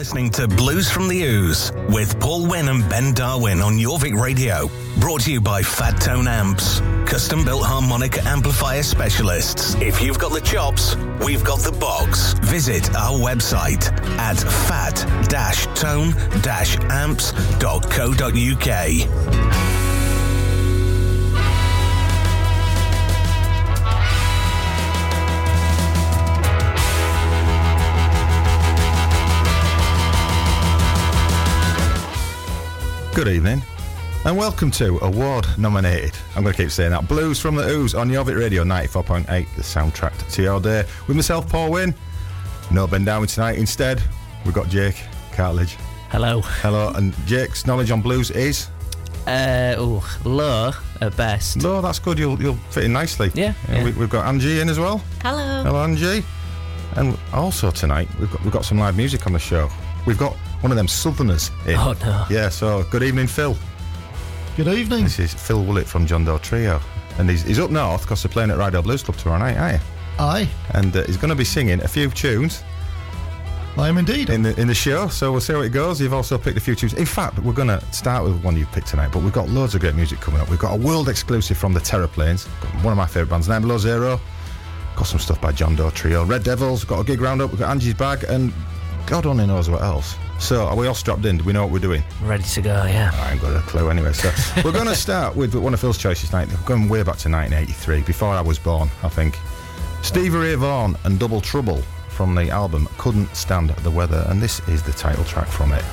listening to Blues from the Ooze with Paul Wynn and Ben Darwin on Jorvik Radio. Brought to you by Fat Tone Amps, custom built harmonic amplifier specialists. If you've got the chops, we've got the box. Visit our website at fat-tone-amps.co.uk. Good evening, and welcome to award nominated. I'm going to keep saying that. Blues from the Ooze on Jorvik Radio 94.8, the soundtrack to your day. With myself, Paul Wynn. No Ben Darwin tonight. Instead, we've got Jake Cartledge. Hello. Hello, and Jake's knowledge on blues is. Uh, oh, low at best. No, that's good. You'll you'll fit in nicely. Yeah, yeah. We, we've got Angie in as well. Hello. Hello, Angie. And also tonight we've got we've got some live music on the show. We've got one of them Southerners in. Oh, no. Yeah. So good evening, Phil. Good evening. This is Phil Willett from John Doe Trio, and he's, he's up north because they're playing at Ryedale Blues Club tomorrow night, aren't you? Aye, And uh, he's going to be singing a few tunes I am indeed. in the in the show. So we'll see how it goes. You've also picked a few tunes. In fact, we're going to start with one you've picked tonight, but we've got loads of great music coming up. We've got a world exclusive from the Terraplanes, one of my favourite bands, Nine Below Zero. Got some stuff by John Doe Trio, Red Devils. Got a gig roundup. We've got Angie's bag, and God only knows what else. So are we all strapped in? Do we know what we're doing? Ready to go, yeah. I ain't got a clue anyway. So we're going to start with one of Phil's choices tonight. We're going way back to 1983, before I was born, I think. Stevie Ray Vaughan and Double Trouble from the album Couldn't Stand the Weather, and this is the title track from it.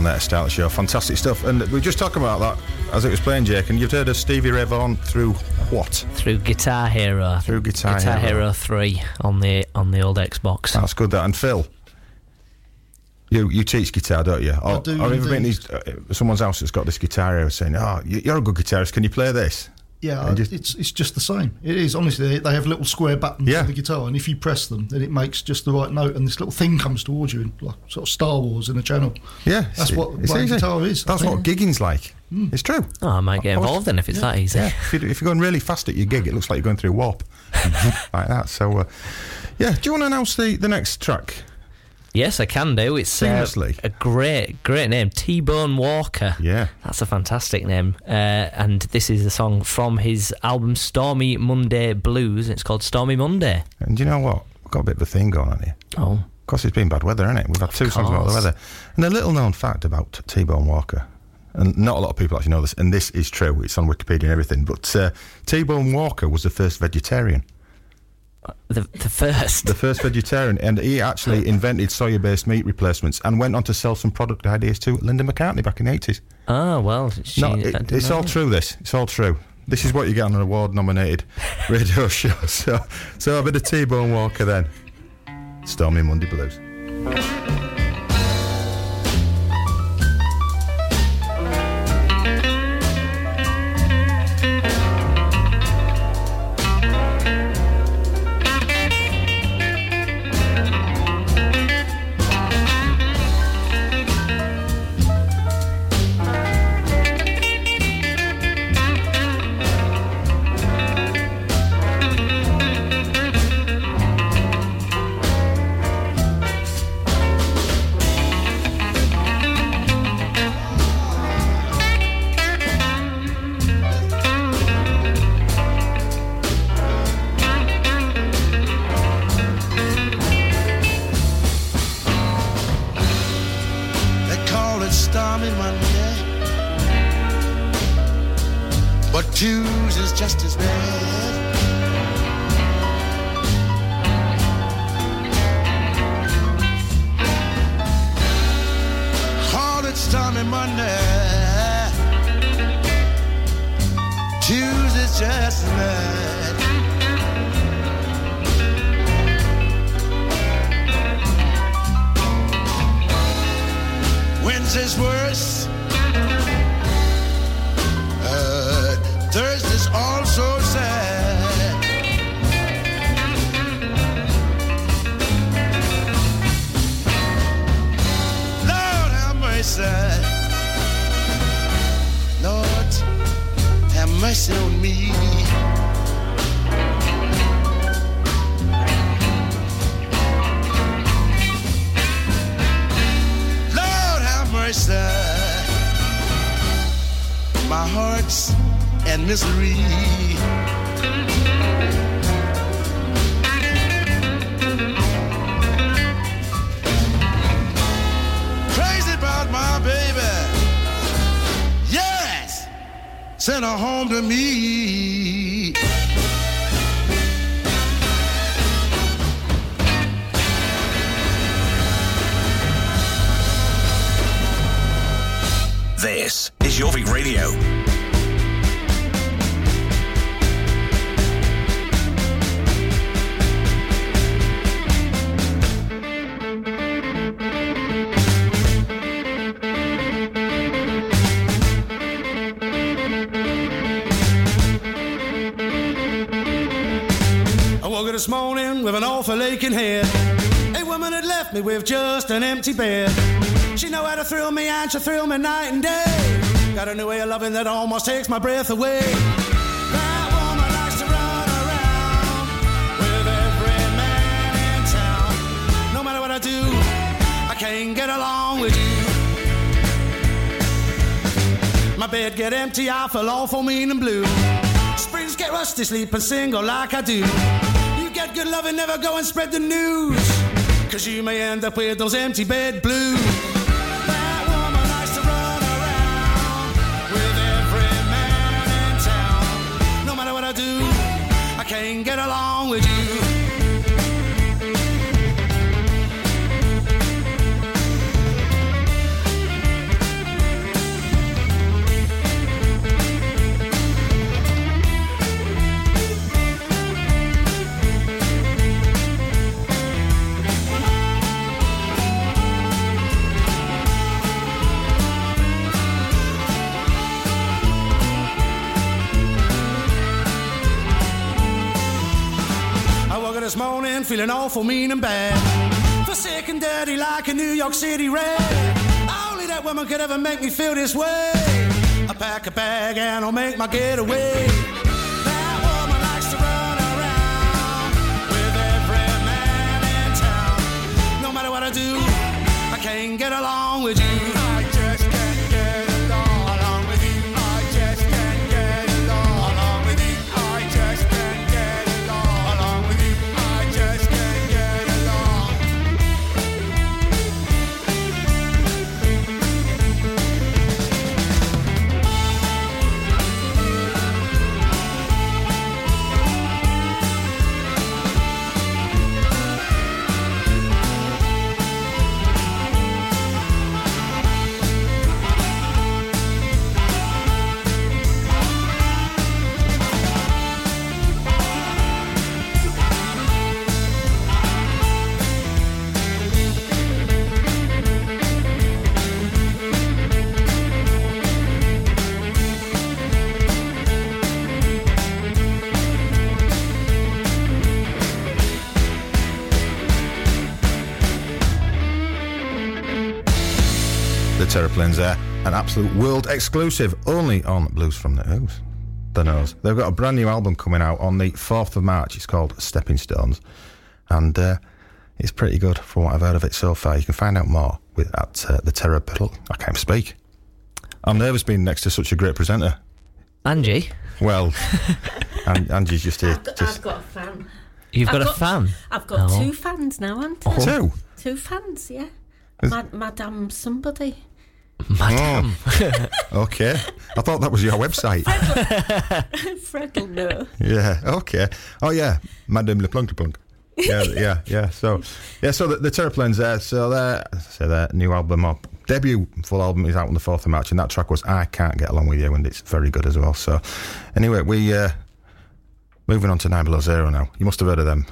Stevie Ray Vaughan there to start the show. Fantastic stuff. And we were just talking about that as it was playing, Jake, and you've heard of Stevie Ray Vaughan through what? Through Guitar Hero. Through Guitar, Guitar Hero. Hero 3 on the on the old Xbox. That's good, that. And Phil, you you teach guitar, don't you? Or, do or have you been in these, uh, someone's house that's got this guitar here saying, oh, you're a good guitarist, can you play this? Yeah, just- it's it's just the same. It is honestly. They, they have little square buttons Yeah. for the guitar, and if you press them, then it makes just the right note, and this little thing comes towards you, in like sort of Star Wars in a channel. Yeah. That's what it's playing easy. guitar is. That's what gigging's like. It's true. Oh, I might get I was- involved then if it's that easy. Yeah, if, you, if you're going really fast at your gig, it looks like you're going through a warp, like that. So, uh, yeah. Do you want to announce the, the next track? Yes, I can do. It's uh, a great, great name. T Bone Walker. Yeah. That's a fantastic name. Uh, and this is a song from his album Stormy Monday Blues. It's called Stormy Monday. And you know what? We've got a bit of a thing going on here. Oh. Of course, it's been bad weather, isn't it? We've had two songs about the weather. And a little known fact about T Bone Walker, and not a lot of people actually know this, and this is true, it's on Wikipedia and everything, but uh, T Bone Walker was the first vegetarian. The, the first. The first vegetarian, and he actually oh. invented soya based meat replacements and went on to sell some product ideas to Linda McCartney back in the 80s. oh, ah, well. She, No, it, it's all that. true. This it's all true. This is what you get on an award-nominated radio show. So, so a bit of T-Bone Walker then. Stormy Monday Blues. An awful aching head. A woman had left me with just an empty bed. She know how to thrill me and she thrill me night and day. Got a new way of loving that almost takes my breath away. That woman likes to run around with every man in town. No matter what I do, I can't get along with you. My bed get empty, I feel awful mean and blue. Springs get rusty, sleeping single like I do. Good love and never go and spread the news. Cause you may end up with those empty bed blues. Feeling awful mean and bad. Forsaken, dirty like a New York City red. Only that woman could ever make me feel this way. I pack a bag and I'll make my getaway. That woman likes to run around with every man in town. No matter what I do, I can't get along with you. The Terraplanes there, an absolute world exclusive, only on Blues from the Ooze. The Nose. They've got a brand new album coming out on the 4th of March. It's called Stepping Stones. And uh, it's pretty good from what I've heard of it so far. You can find out more with at uh, the Terror Pedal. I can't speak. I'm nervous being next to such a great presenter. Angie, Well, An- Angie's just here. I've got, Just I've got a fan. you've I've got, a fan. I've got Oh. two fans now, haven't I? two. Two fans, yeah. Is- Mad, Madame somebody. Madam. Okay. I thought that was your website. Fred will know. Yeah. Okay. Oh yeah, Madame Le Plunk Plunk. Yeah, yeah, yeah. So, yeah. So the, the Terraplanes there. So their so their new album or debut full album is out on the fourth of March, and that track was "I Can't Get Along with You," and it's very good as well. So, anyway, we uh moving on to Nine Below Zero now. You must have heard of them,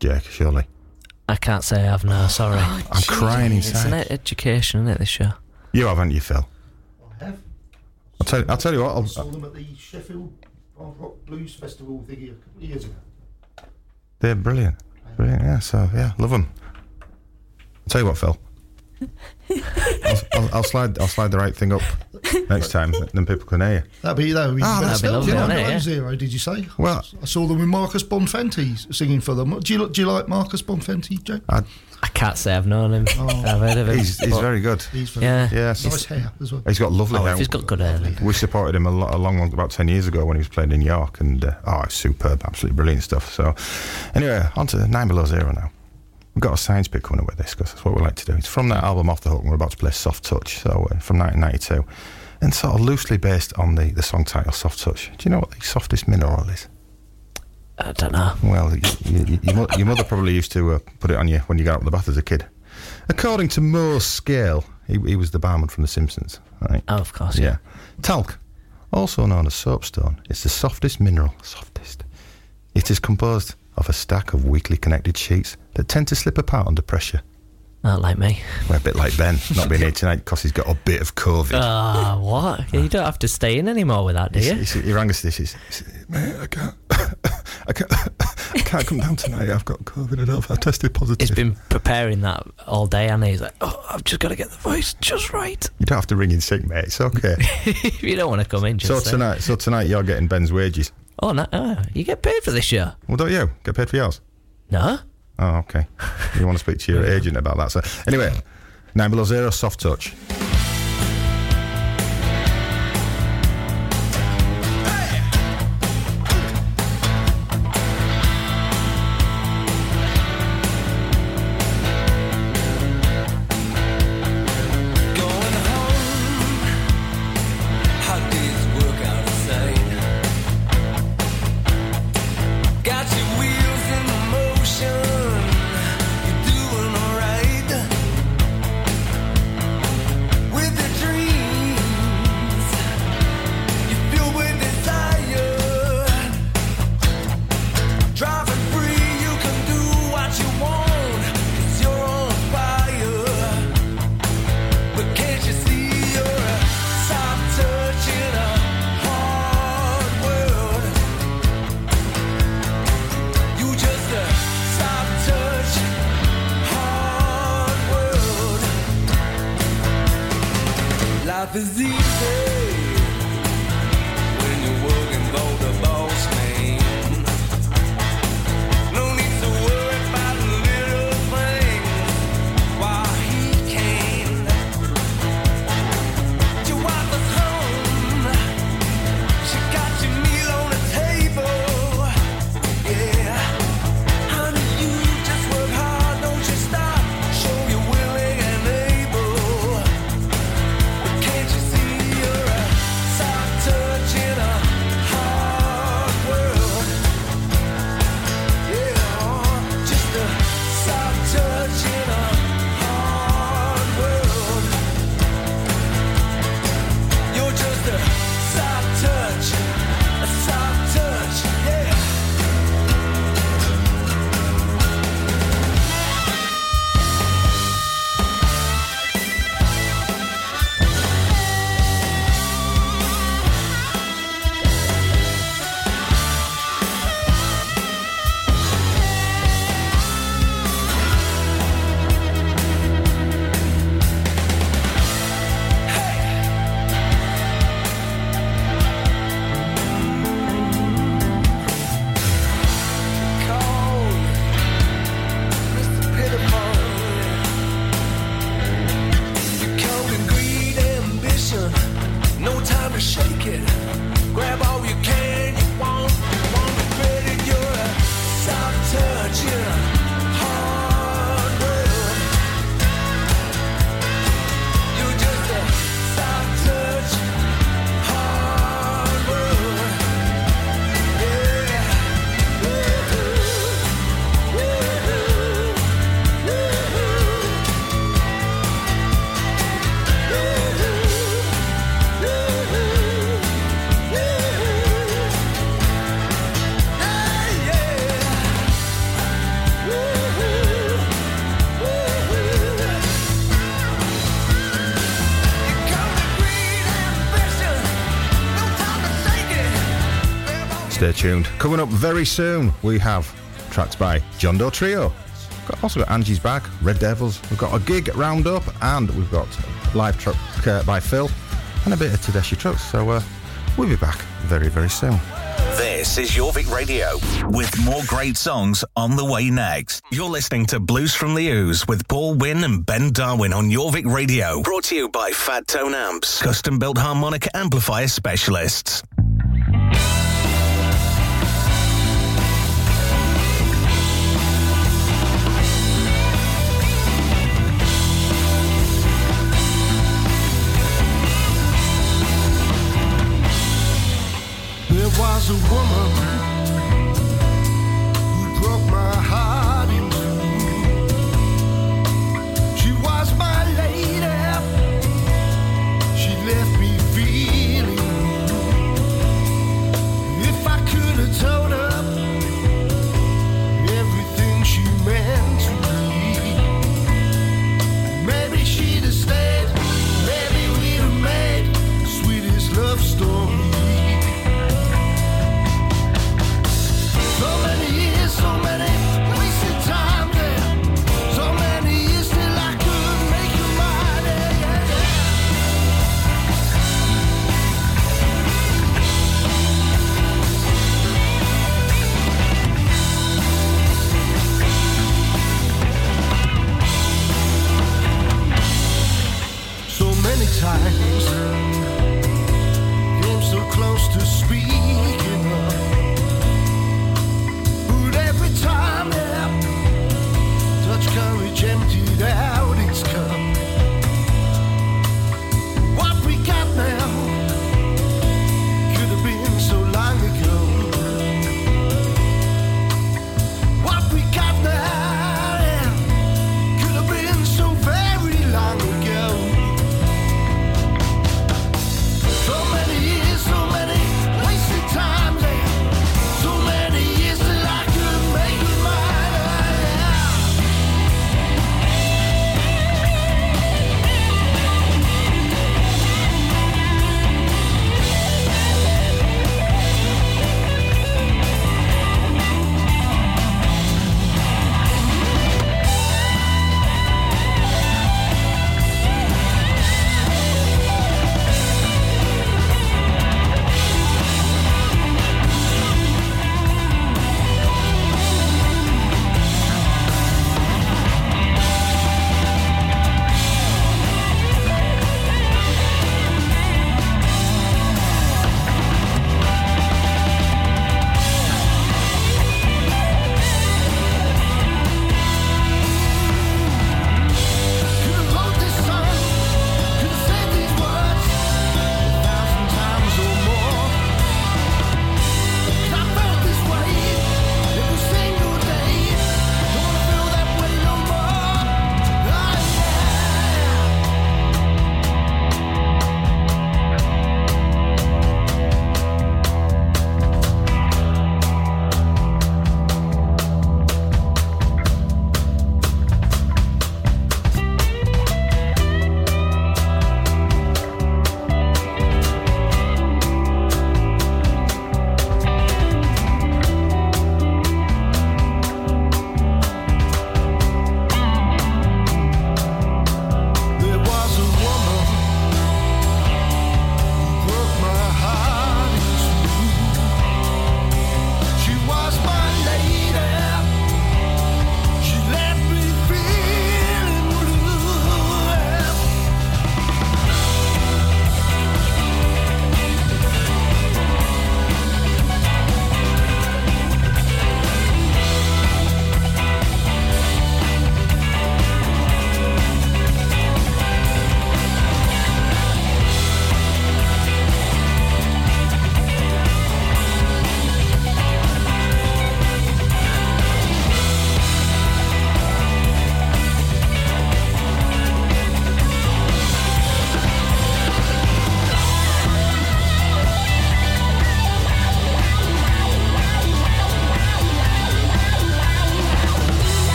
Jake. Surely. I can't say I have no, sorry. I'm crying inside. It's inside. an education, isn't it, this show? You haven't you, Phil? I have. I'll tell. I'll tell you what. I I'll, saw them at the Sheffield Hard Rock Blues Festival thingy a couple of years ago. they're brilliant. Brilliant. Yeah. So yeah, love them. I'll tell you what, Phil. I'll, I'll, I'll slide. I'll slide the right thing up next time, then people can hear you. That'd be that would be Ah, that'd be lovely, Yeah, wouldn't it? Below Yeah. Zero, did you say? Well- I saw them with Marcus Bonfanti singing for them. Do you do you like Marcus Bonfanti? I, I can't say I've known him. Oh. I've heard of him. he's he's very good. He's very Yeah. Yes. nice hair as well. He's got lovely Oh, hair. he's got good hair. then. We supported him a, lot, a long, long, about 10 years ago when he was playing in York, and uh, oh, it's superb, absolutely brilliant stuff. So, anyway, on to Nine Below Zero now. We've got a science bit coming up with this because that's what we like to do. It's from that album Off the Hook, and we're about to play Soft Touch, so uh, from 1992, and sort of loosely based on the, the song title Soft Touch. Do you know what the softest mineral is? I don't know. Well, you, you, your, your mother probably used to uh, put it on you when you got out of the bath as a kid. According to Mohs scale, he, he was the barman from The Simpsons, right? Oh, of course. Yeah. Talc, also known as soapstone, is the softest mineral. Softest. It is composed of a stack of weakly connected sheets that tend to slip apart under pressure. Not like me. We're a bit like Ben, not being here tonight because he's got a bit of COVID. Ah, what? You don't have to stay in anymore with that, do He's- you? he's- he rang us this. He's, he's, mate, I can't, I can't, I can't come down tonight. I've got COVID and I've, I've tested positive. He's been preparing that all day, and he's like, "Oh, I've just got to get the voice just right." You don't have to ring in sick, mate. It's okay. if you don't want to come in, just so say. tonight, so tonight you're getting Ben's wages. Oh, no, oh, you get paid for this show? Well, don't you get paid for yours? No. Oh, okay. You want to speak to your agent about that? So anyway, nine below zero, soft touch. tuned. Coming up very soon, we have tracks by John Doe Trio. Got, also got Angie's Back, Red Devils. We've got a gig roundup, and we've got live track uh, by Phil, and a bit of Tedeschi Trucks. So uh, we'll be back very, very soon. This is Jorvik Radio with more great songs on the way next. You're listening to Blues from the Ooze with Paul Wynn and Ben Darwin on Jorvik Radio. Brought to you by Fat Tone Amps, custom built harmonic amplifier specialists.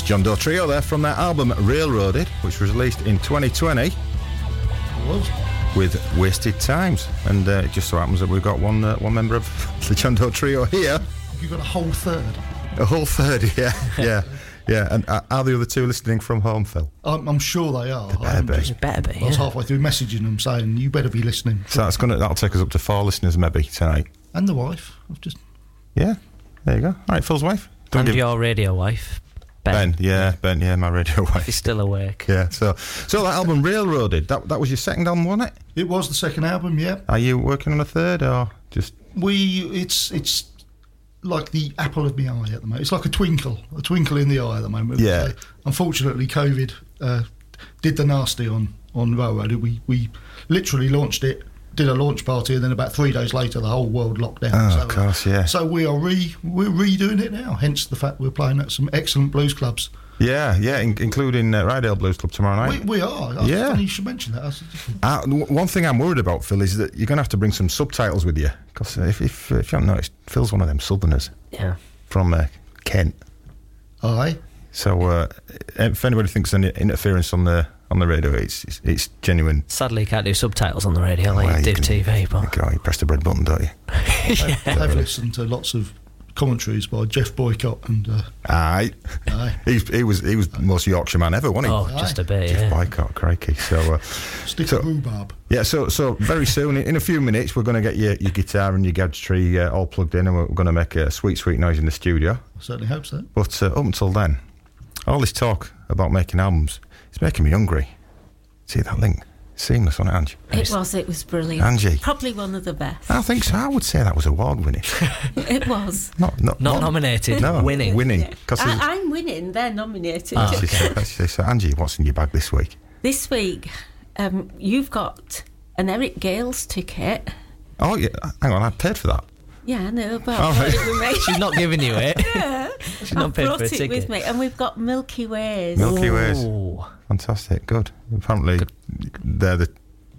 That's John Doe Trio there from their album Railroaded, which was released in 2020 It with Wasted Times. And uh, it just so happens that we've got one uh, one member of the John Doe Trio here. You've got a whole third. A whole third, yeah, yeah, yeah. And are the other two listening from home, Phil? I'm, I'm sure they are. better I'm be. just- It better be. I was Yeah. halfway through messaging them saying, "You better be listening." So that's gonna that'll take us up to four listeners maybe tonight. And the wife. I've just Yeah, there you go. All right, Phil's wife. Don't And give- your radio wife, Ben. Ben, yeah, Ben, yeah, my radio He's still awake. Yeah, so so that album Railroaded, that that was your second album, wasn't it? It was the second album, yeah. Are you working on a third or just We it's it's like the apple of my eye at the moment. It's like a twinkle, a twinkle in the eye at the moment. Yeah. So, unfortunately, COVID uh, did the nasty on on Railroad. We we literally launched it, did a launch party, and then about three days later, the whole world locked down. Oh, so, of course, yeah. So we are re we're redoing it now. Hence the fact we're playing at some excellent blues clubs. Yeah, yeah, in, including uh, Ryedale Blues Club tomorrow night. we are. I Yeah. you should mention that. Uh, one thing I'm worried about, Phil, is that you're going to have to bring some subtitles with you. Because if, if, if you haven't noticed, Phil's one of them southerners Yeah. from uh, Kent. Aye. So uh, if anybody thinks any interference on the on the radio, it's it's, it's genuine. Sadly, you can't do subtitles on the radio like Well, you do can- TV, but God, you press the red button, don't you? yeah. I've listened to lots of commentaries by Geoff Boycott and uh, Aye. aye, He, he was he was the most Yorkshire man ever, wasn't he? oh, just a bit, Geoff yeah. Boycott, crikey. So, uh, stick So- of rhubarb. yeah, so so very soon, in a few minutes, we're going to get your, your guitar and your gadgetry uh, all plugged in, and we're going to make a sweet, sweet noise in the studio. I certainly hope so. But uh, up until then, all this talk about making albums, it's making me hungry. See that link? Seamless, wasn't it, Angie? It was, it was brilliant. Angie. Probably one of the best. I think so. I would say that was award winning. It was. Not, not, Not nominated, no, winning. Winning. Yeah. 'Cause I, I'm winning, they're nominated. She said- she said, so, Angie, what's in your bag this week? This week, um, you've got an Eric Gales ticket. Oh, yeah. Hang on, I paid for that. Yeah, I know, but Oh, I thought right. it would make She's not giving you it. yeah. She's I not paid brought for a it ticket. with me, and we've got Milky Ways. Milky Ways. Ooh. Fantastic. Good. Apparently, they're the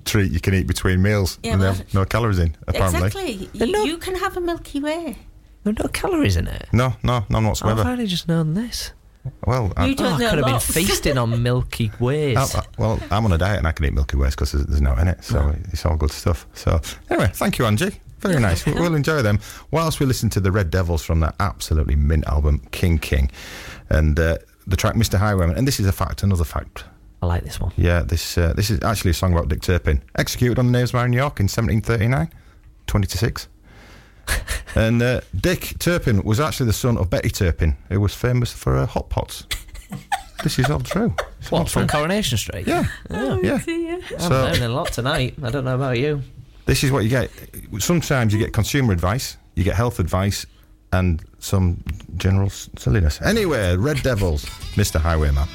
treat you can eat between meals. Yeah, and they have no calories in, apparently. Exactly. You, not- you can have a Milky Way. There are no calories in it. No, no, none whatsoever. I've only just known this. well, I, You don't Oh, I know could have been feasting on Milky Ways. I- I- well, I'm on a diet and I can eat Milky Ways because there's, there's no in it, so it's all good stuff. So, anyway, thank you, Angie. Very nice. We- We'll enjoy them whilst we listen to the Red Devils from their absolutely mint album King King, and uh, the track Mr. Highwayman. And this is a fact, another fact. I like this one. Yeah, this uh, this is actually a song about Dick Turpin, executed on the Knavesmire in York in 1739, 20 to 6. and uh, Dick Turpin was actually the son of Betty Turpin, who was famous for her hot pots. this is all true. It's all What, from true. Coronation Street? Yeah, Oh, yeah. dear. I'm So- learning a lot tonight. I don't know about you. This is what you get. Sometimes you get consumer advice, you get health advice, and some general silliness. Anyway, Red Devils, Mr. Highwayman.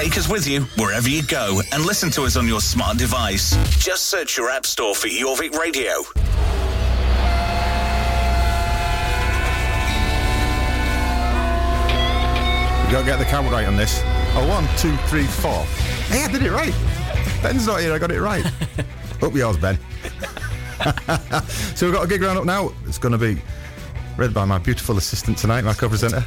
Take us with you wherever you go and listen to us on your smart device. Just search your app store for Jorvik Radio. You gotta get the count right on this. Oh, one, two, three, four. Hey, I did it right. Ben's not here, I got it right. Up yours, Ben. so we've got a gig round up now. It's going to be read by my beautiful assistant tonight, my co-presenter.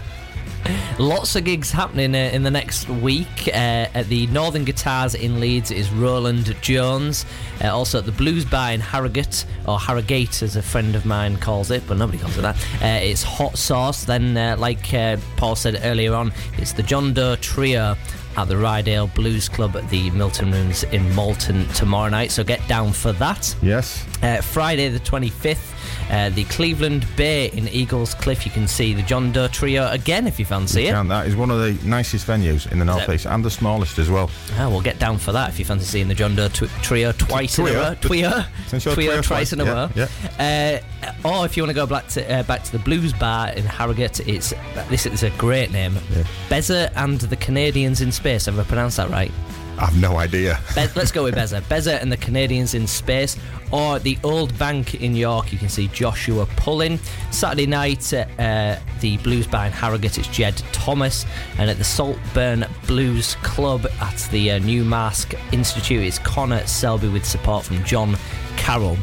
Lots of gigs happening uh, in the next week. Uh, at the Northern Guitars in Leeds is Roland Jones. Uh, also at the Blues Bar in Harrogate, or Harrogate as a friend of mine calls it, but nobody calls it that. Uh, it's Hot Sauce. Then, uh, like uh, Paul said earlier on, it's the John Doe Trio at the Ryedale Blues Club at the Milton Rooms in Malton tomorrow night. So get down for that. Yes. Uh, Friday the 25th, uh, the Cleveland Bay in Eaglescliffe. You can see the John Doe Trio again if you fancy it. Count that is one of the nicest venues in the northeast and the smallest as well. Ah, we'll get down for that if you fancy seeing the John Doe tw- Trio twice in a row. Trio, Trio trio twice in a yeah, row. yeah. Uh, or if you want to go back to uh, back to the Blues Bar in Harrogate, it's this is a great name. Yeah. Beza and the Canadians in Space. Have I pronounced that right? I've no idea. Be- let's go with Beza. Beza and the Canadians in Space. Or the Old Bank in York, you can see Joshua Pulling. Saturday night at uh, the Blues Bar in Harrogate, it's Jed Thomas. And at the Saltburn Blues Club at the uh, New Marske Institute, it's Connor Selby with support from John Carroll.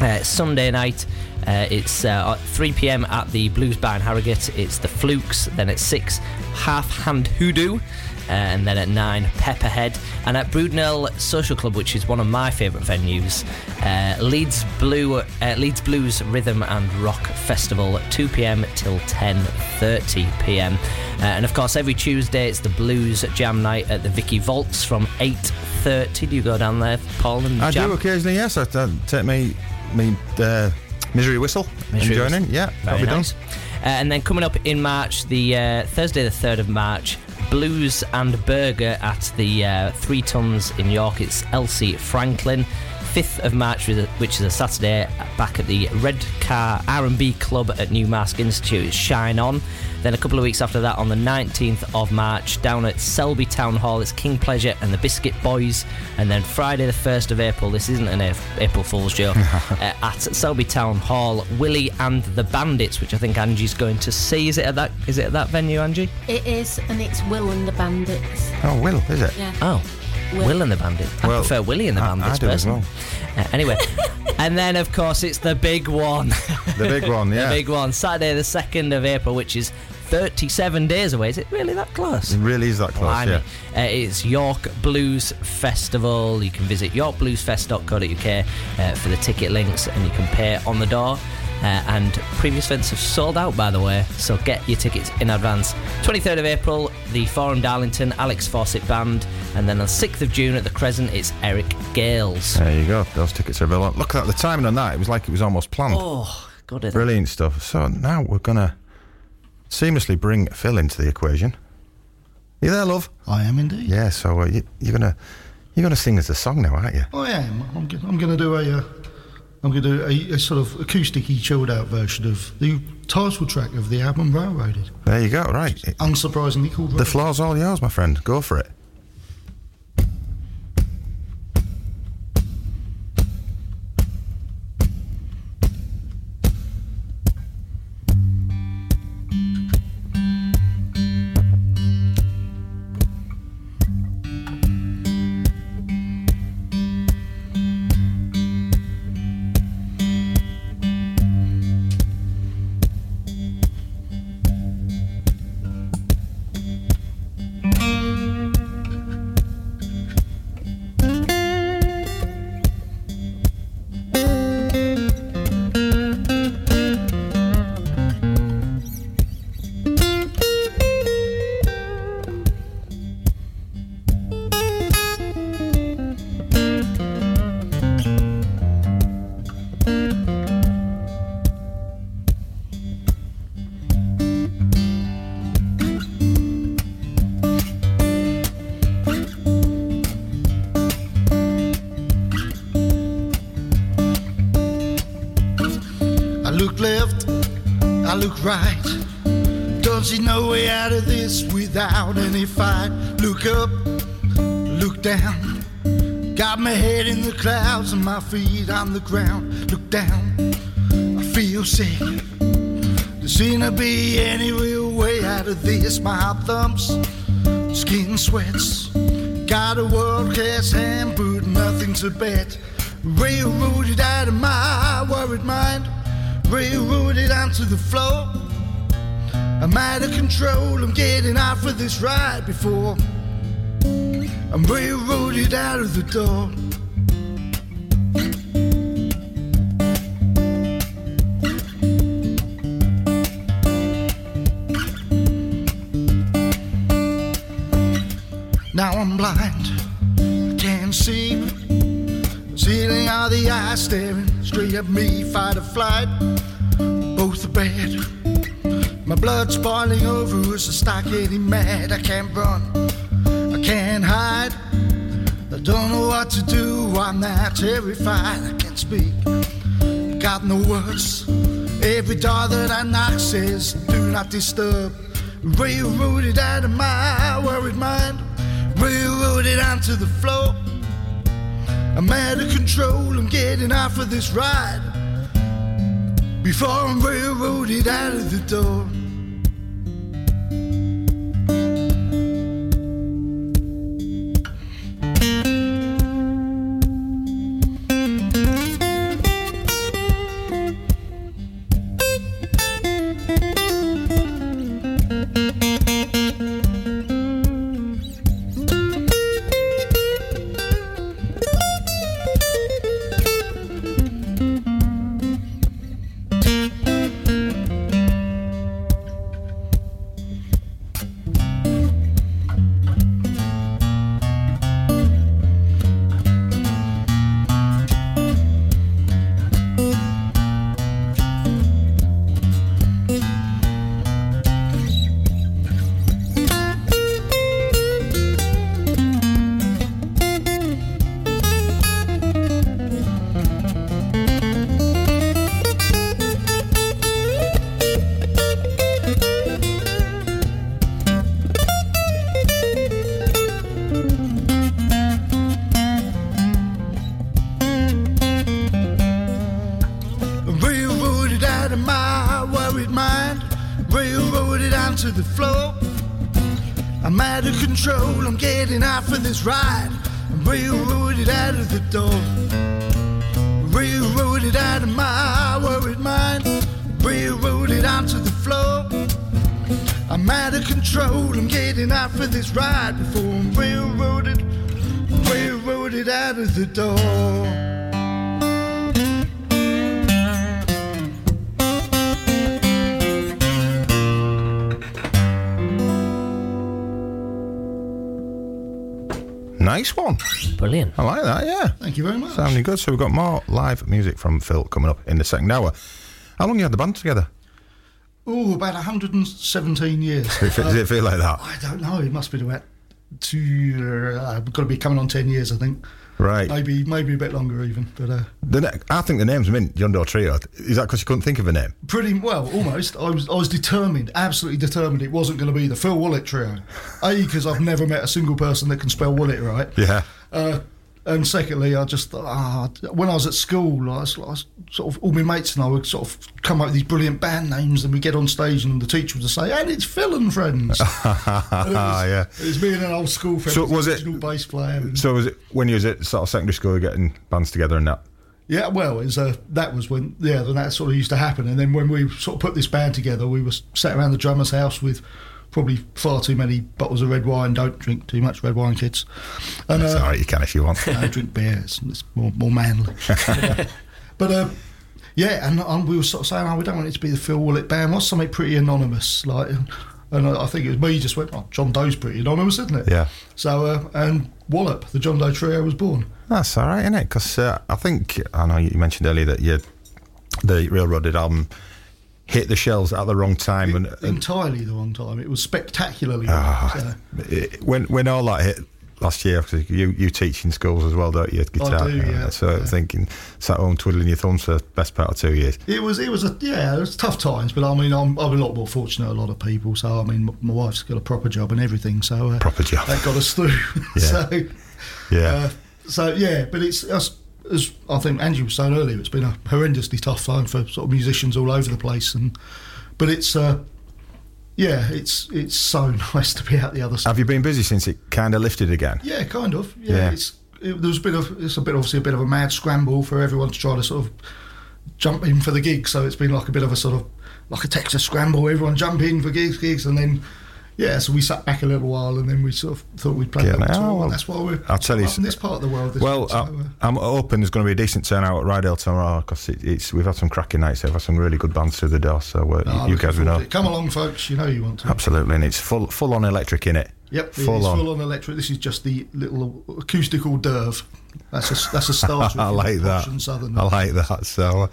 Uh, Sunday night, uh, it's uh, at 3 pm at the Blues Bar in Harrogate. It's the Flukes. Then at 6, Half Hand Hoodoo. Uh, and then at 9, Pepperhead. And at Brudenell Social Club, which is one of my favourite venues, uh, Leeds, Blue, uh, Leeds Blues Rhythm and Rock Festival at 2 pm till 10.30 pm. Uh, and of course, every Tuesday it's the Blues Jam Night at the Vicky Vaults from 8.30. Do you go down there, Paul, and I jam? do occasionally, yes. I, I take me, me uh, misery whistle Misery and join Whistle. in. Yeah, Very that'll be nice. Uh, and then coming up in March, the uh, Thursday, the 3rd of March, Blues and Burger at the uh, Three Tuns in York. It's Elsie Franklin. 5th of March, which is a- Saturday, back at the Red Car R&B Club at New Marske Institute. Shine On. Then a couple of weeks after that, on the 19th of March, down at Selby Town Hall, it's King Pleasure and the Biscuit Boys. And then Friday, the 1st of April, this isn't an April Fool's joke, uh, at Selby Town Hall, Willie and the Bandits, which I think Angie's going to see. Is it at that? Is it at that venue, Angie? It is, and it's Will and the Bandits. Oh, Will, is it? Yeah. Oh. Will, Will. and the Bandits. I Well, prefer Willie and the I- Bandits I do as personally. Uh, anyway, and then of course it's the big one. The big one, yeah. the big one. Saturday, the 2nd of April, which is 37 days away. Is it really that close? It really is that close, Blimey. yeah. Uh, it's York Blues Festival. You can visit yorkbluesfest.co.uk uh, for the ticket links and you can pay on the door. Uh, and previous events have sold out, by the way, so get your tickets in advance. 23rd of April, the Forum Darlington Alex Fawcett Band, and then on 6th of June at the Crescent, it's Eric Gales. There you go. Those tickets are available. Look at the timing on that. It was like it was almost planned. Oh, God, it? Brilliant stuff. So now we're going to seamlessly bring Phil into the equation. You there, love? I am indeed. Yeah, so uh, you, you're going to you're gonna sing us a song now, aren't you? I am. I'm, go- I'm going to do a. Uh, I'm to do a, a sort of acousticy, chilled out version of the title track of the album Railroaded. There you go, right. Unsurprisingly called. The Railroaded. floor's all yours, my friend. Go for it. To bet. Railroaded out of my worried mind, railroaded onto the floor. I'm out of control, I'm getting out for this ride before I'm railroaded out of the door. Straight me, fight or flight. Both are bad. My blood's boiling over as I start getting mad. I can't run, I can't hide. I don't know what to do, I'm that terrified. I can't speak, got no words. Every door that I knock says, Do not disturb. Railroaded out of my worried mind, railroaded onto the floor. I'm out of control, I'm getting off of this ride before I'm railroaded out of the door. You very much. Sounding good. So we've got more live music from Phil coming up in the second hour. How long you had the band together? Oh, about 117 years. Does it, feel like that? I don't know. It must be about two. Uh, I've got to be coming on 10 years, I think. Right. Maybe, maybe a bit longer even. But uh, The ne- I think the name's mint, John Doe Trio. Is that because you couldn't think of a name? pretty well, almost. I was, I was determined, absolutely determined. It wasn't going to be the Phil Wallet trio. A, because I've never met a single person that can spell Wallet right. Yeah. Uh, and secondly, I just thought, ah, when I was at school, I was, I was sort of all my mates and I would sort of come up with these brilliant band names, and we get on stage, and the teacher would say, "And it's Phil and friends." And it was, yeah. it was me and an old school friend, So was it- original bass player. So was it when you was at sort of secondary school, getting bands together and that? Yeah, well, it's, uh, that was when yeah, then that sort of used to happen. And then when we sort of put this band together, we were sat around the drummer's house with probably far too many bottles of red wine. Don't drink too much red wine, kids. And It's uh, all right, you can if you want. no, drink beer. It's, it's more, more manly. but uh, yeah, and, and we were sort of saying, oh, we don't want it to be the Phil Wallet band. What's something pretty anonymous? Like, and I, I think it was me just went, oh, John Doe's pretty anonymous, isn't it? Yeah. So uh, and Wallop, the John Doe trio, was born. That's all right, isn't it? Because uh, I think I know you mentioned earlier that you, the Railroaded album hit the shelves at the wrong time, and, and Entirely the wrong time. It was spectacularly wrong. Ah, so. it, when when all that hit last year, because you you teach in schools as well, don't you? Guitar. I do, yeah, So yeah. thinking, sat home twiddling your thumbs for the best part of two years. It was, it was a yeah, it was tough times, but I mean, I'm, I'm a lot more fortunate than a lot of people. So I mean, my wife's got a proper job and everything, so uh, Proper job. that got us through. Yeah. so Yeah. Uh, so yeah, but it's as I think Angie was saying earlier, it's been a horrendously tough time for sort of musicians all over the place, and but it's uh, yeah, it's it's so nice to be out the other side. Have you been busy since it kind of lifted again? Yeah, kind of. Yeah, Yeah. it's it, there was a bit of it's a bit obviously a bit of a mad scramble for everyone to try to sort of jump in for the gig. So it's been like a bit of a sort of like a Texas scramble. Everyone jump in for gigs, gigs, and then yeah. So we sat back a little while, and then we sort of thought we'd play Yeah, oh, tour, well, that's why we're I'll tell you in this part of the world. This Well, I, uh, I'm hoping there's going to be a decent turnout at Ryedale tomorrow because it, it's we've had some cracking nights. We've had some really good bands through the door. So uh, no, you looking guys will know. Come along, folks. You know you want to. absolutely, and it's full full on electric in it. Yep, full it's on. full on electric. This is just the little acoustical derv. That's a that's a starter. I like that. Southern. I like that. So, uh,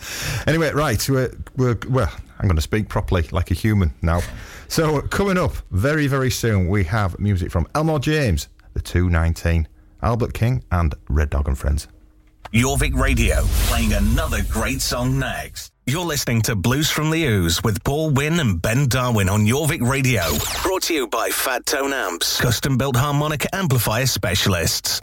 anyway, right, we're, we're well. I'm going to speak properly like a human now. So, coming up very, very soon, we have music from Elmore James, the 219, Albert King, and Red Dog and Friends. Jorvik Radio, playing another great song next. You're listening to Blues from the Ooze with Paul Wynn and Ben Darwin on Jorvik Radio. Brought to you by Fat Tone Amps, custom built harmonic amplifier specialists.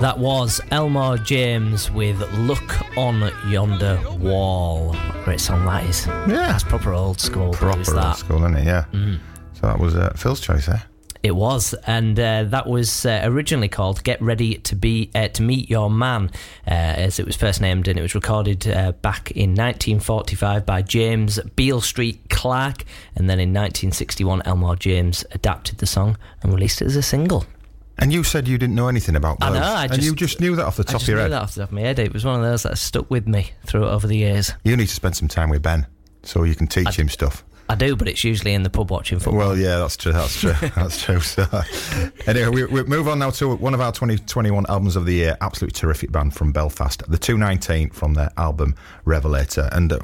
That was Elmore James with Look on Yonder Wall. Great song that is. Yeah. That's proper old school. Proper old school, isn't it? Yeah. So that was uh, Phil's choice there. It was, and uh, that was uh, originally called "Get Ready to Be uh, to Meet Your Man," uh, as it was first named, and it was recorded uh, back in 1945 by James Beale Street Clark, and then in 1961, Elmore James adapted the song and released it as a single. And you said you didn't know anything about I know, I and just- you just knew that off the top of your knew head. that off the top of my head. It was one of those that stuck with me through over the years. You need to spend some time with Ben so you can teach him stuff. I do, but it's usually in the pub watching football. Well, yeah, that's true. That's true. that's true. So, anyway, we, we move on now to one of our 2021 albums of the year. Absolutely terrific band from Belfast, the 219 from their album Revelator. And uh,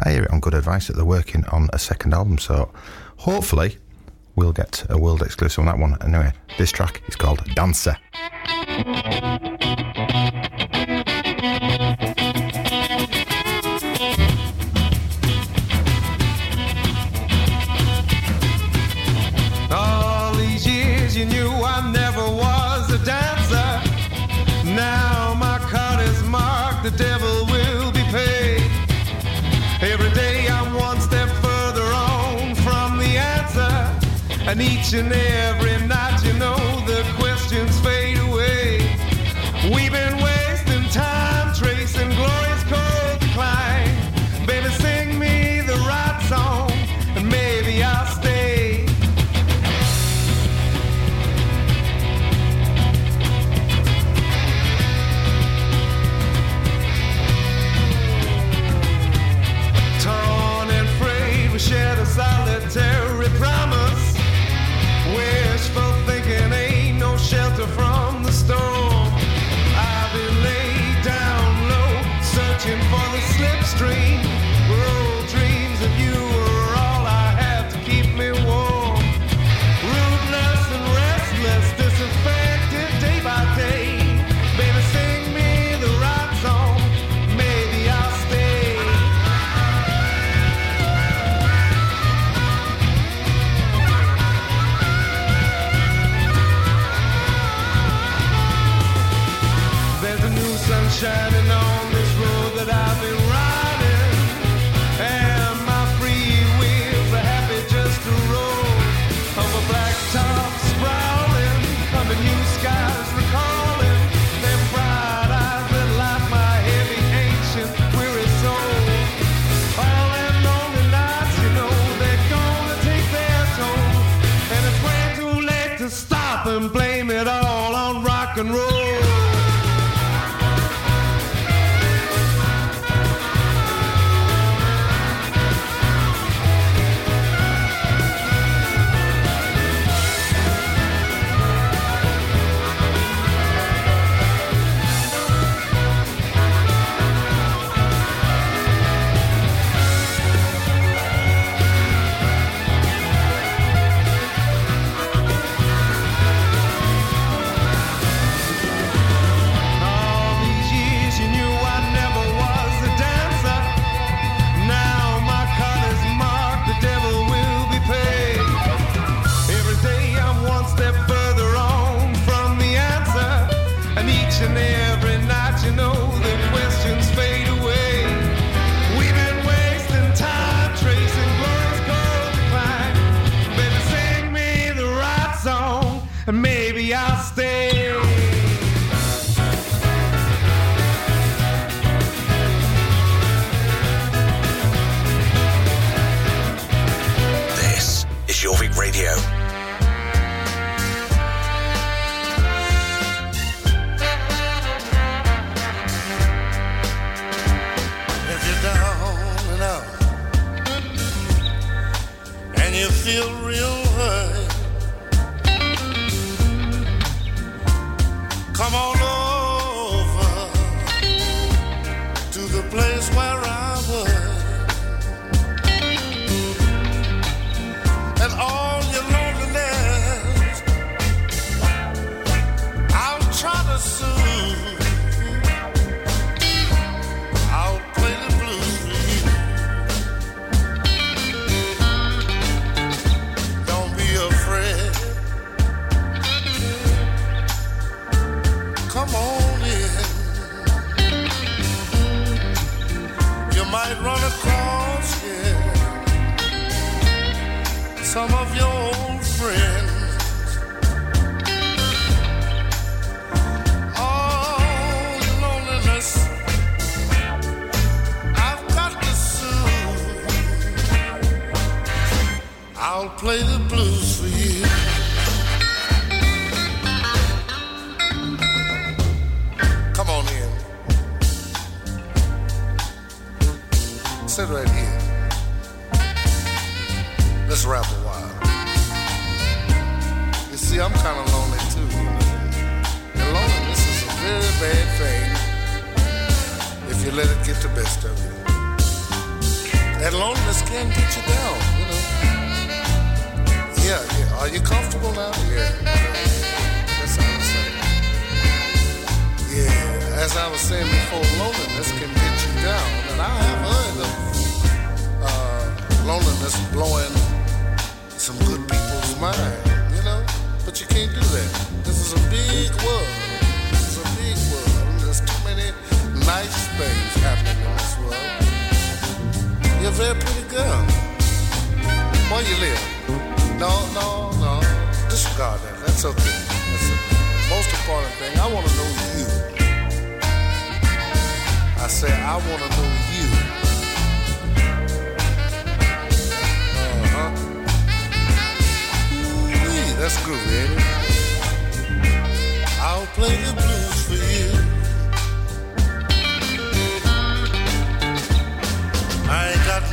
I hear it on good advice that they're working on a second album. So, hopefully, we'll get a world exclusive on that one. Anyway, this track is called Dancer. Each and every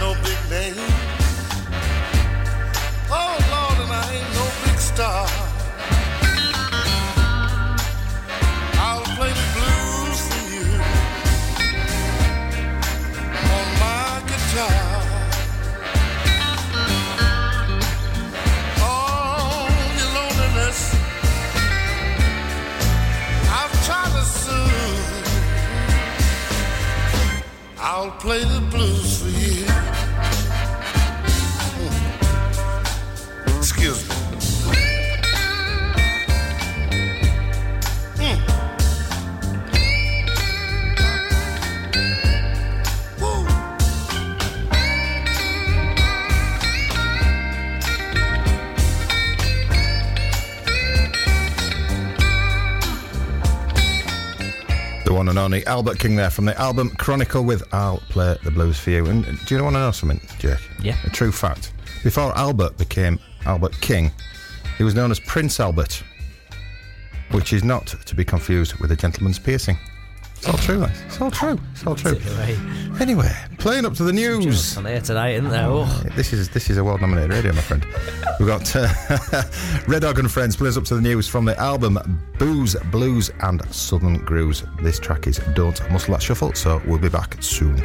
no big name. Oh Lord, and I ain't no big star. I'll play the blues for you on my guitar. Oh, your loneliness, I've tried to soothe. I'll play the blues The one and only Albert King there from the album Chronicle with I'll Play the Blues for You. And uh, do you want to know something, Jake? Yeah. A true fact. Before Albert became Albert King, he was known as Prince Albert, which is not to be confused with a gentleman's piercing. It's all true, guys. It's all true. It's all true. Right. Anyway, playing up to the news. On air tonight, isn't there? Oh. This is this is a world nominated radio, my friend. We've got uh, Red Dog and Friends plays up to the news from the album Booze, Blues and Southern Grooves. This track is Don't Muscle That Shuffle, so we'll be back soon.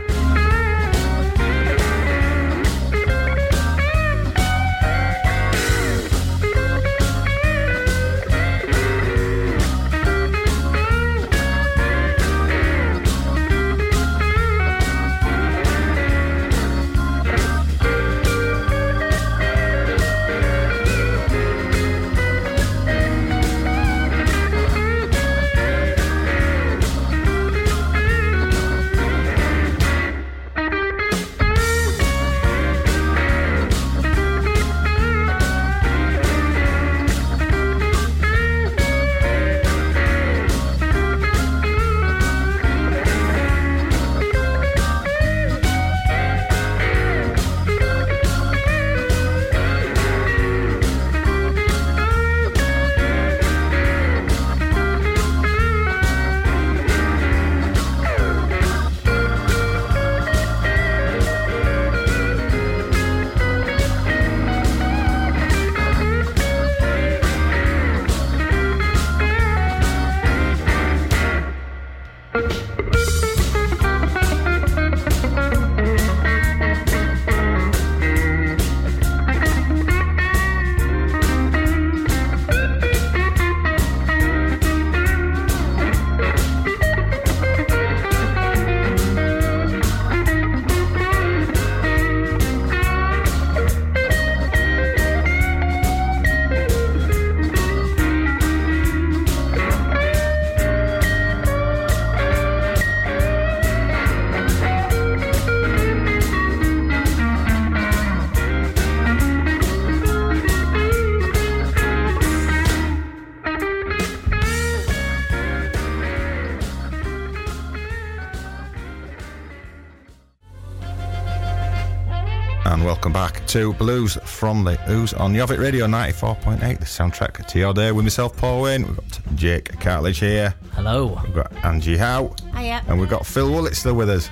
Welcome back to Blues from the Ooze on Jorvik Radio 94.8, the soundtrack to your day with myself, Paul Wayne. We've got Jake Cartledge here, Hello. we've got Angie Howe, Hiya. and we've got Phil Willett still with us.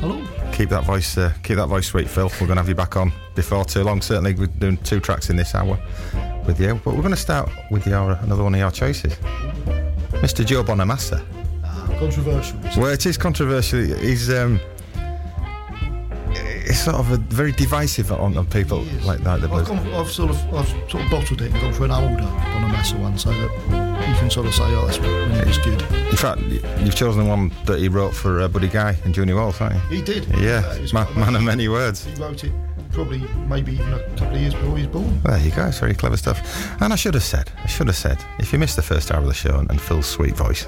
Hello. Keep that voice, uh, keep that voice sweet, Phil. We're going to have you back on before too long. Certainly, we're doing two tracks in this hour with you, but we're going to start with your another one of your choices, Mr. Joe Bonamassa. Controversial. Well, it is controversial. He's um, it's sort of a very divisive on, on people He is. like that. The I've, gone, I've sort of I've sort of bottled it and gone for an older Bonamassa one, so that you can sort of say, oh, that's when it was good. In fact, you've chosen the one that he wrote for uh, Buddy Guy and Junior Wells, haven't you? He did. Yeah, it was man, of many words. He wrote it probably maybe even a couple of years before he was born. There you go, it's very clever stuff. And I should have said, I should have said, if you missed the first hour of the show and, and Phil's sweet voice,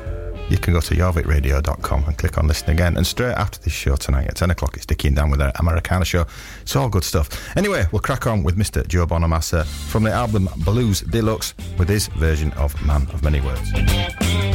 you can go to jorvikradio.com and click on listen again. And straight after this show tonight at 10 o'clock, it's Dickie and Dan with their Americana show. It's all good stuff. Anyway, we'll crack on with Mr. Joe Bonamassa from the album Blues Deluxe with his version of Man of Many Words.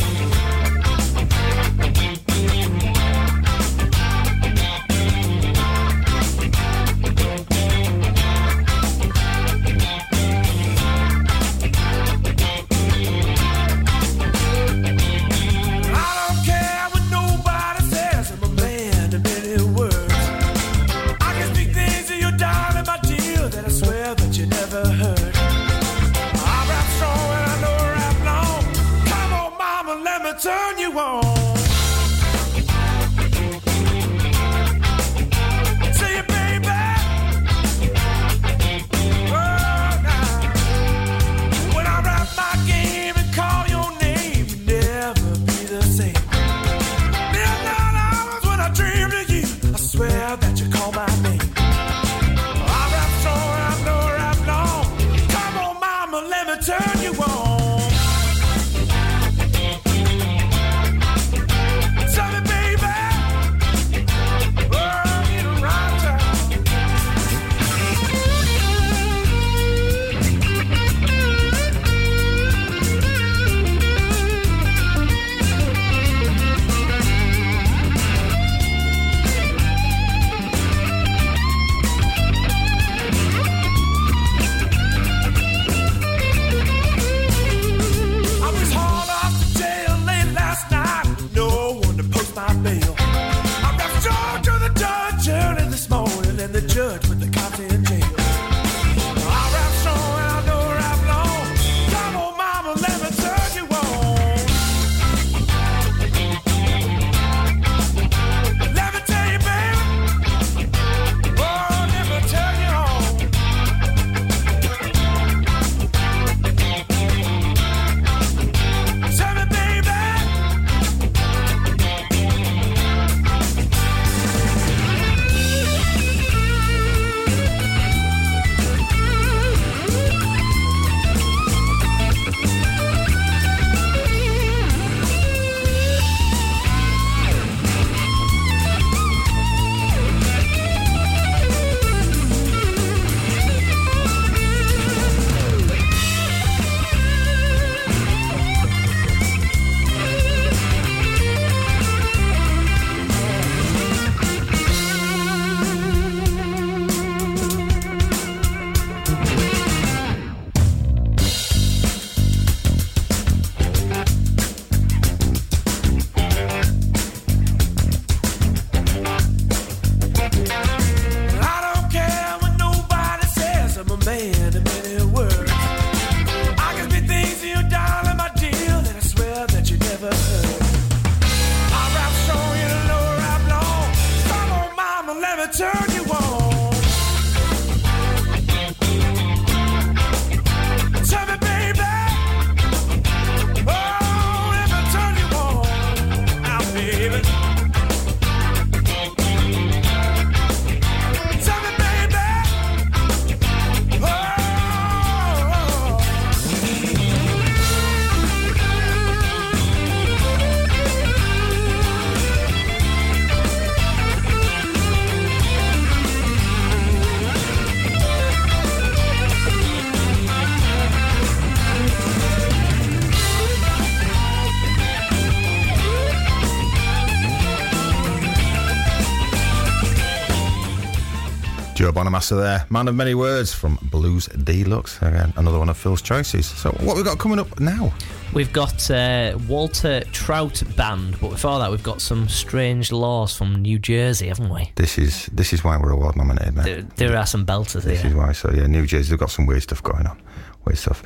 Bonamassa there. Man of many words from Blues Deluxe. Again, another one of Phil's choices. So, what we've got coming up now? We've got uh, Walter Trout Band, but before that, we've got some strange laws from New Jersey, haven't we? This is this is why we're award nominated, mate. There, there are some belters here. This here. is why. So, yeah, New Jersey, they've got some weird stuff going on. Weird stuff.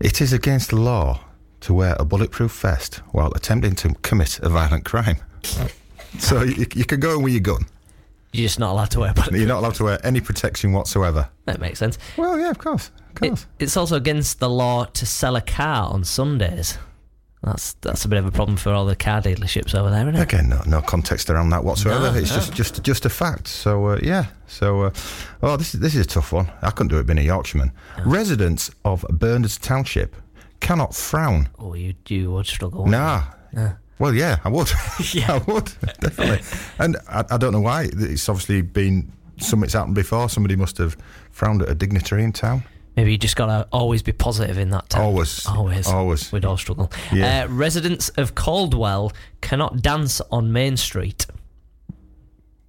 It is against the law to wear a bulletproof vest while attempting to commit a violent crime. so, you, you can go in with your gun. You're just not allowed to wear. But You're not allowed to wear any protection whatsoever. that makes sense. Well, yeah, of course. Of It, course. it's also against the law to sell a car on Sundays. That's that's a bit of a problem for all the car dealerships over there, isn't it? Again, no, no context around that whatsoever. No, it's no. just, just, just a fact. So, uh, yeah. So, uh, oh, this is this is a tough one. I couldn't do it being a Yorkshireman. Residents of Bernards Township cannot frown. Oh, you you would struggle. Nah. Yeah. Well, yeah, I would. Yeah. I would definitely. And I, I don't know why. It's obviously been something's happened before. Somebody must have frowned at a dignitary in town. Maybe you just gotta always be positive in that town. Always. always, Always. We'd all struggle. Yeah. Uh, residents of Caldwell cannot dance on Main Street.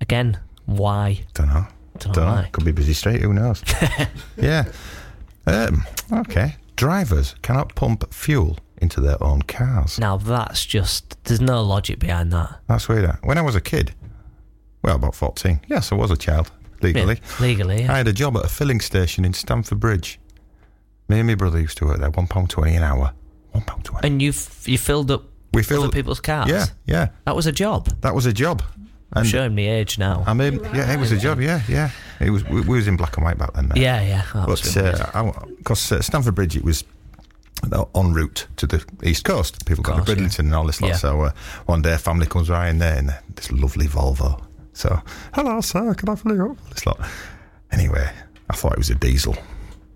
Again, why? Don't know. Don't know Don't know. why. Could be busy street. Who knows? yeah. Um, okay. Drivers cannot pump fuel into their own cars. Now that's just there's no logic behind that. That's weird. eh? When I was a kid, well, about 14, yes, I was a child, legally. Yeah, legally, yeah. I had a job at a filling station in Stamford Bridge. Me and my brother used to work there, one pound twenty an hour. One pound twenty. And you f- you filled up We other filled people's cars. Yeah, yeah. that was a job. That was a job. I'm showing me age now. I mean, yeah, it was a job, yeah, yeah. It was, we, we was in black and white back then. mate. yeah, yeah. But because uh, Stamford Bridge, it was en route to the east coast. People going to course, yeah. Bridlington and all this lot. Yeah. So uh, one day, a family comes right in there in this lovely Volvo. So, hello, sir, can I fill you up? This lot. Anyway, I thought it was a diesel.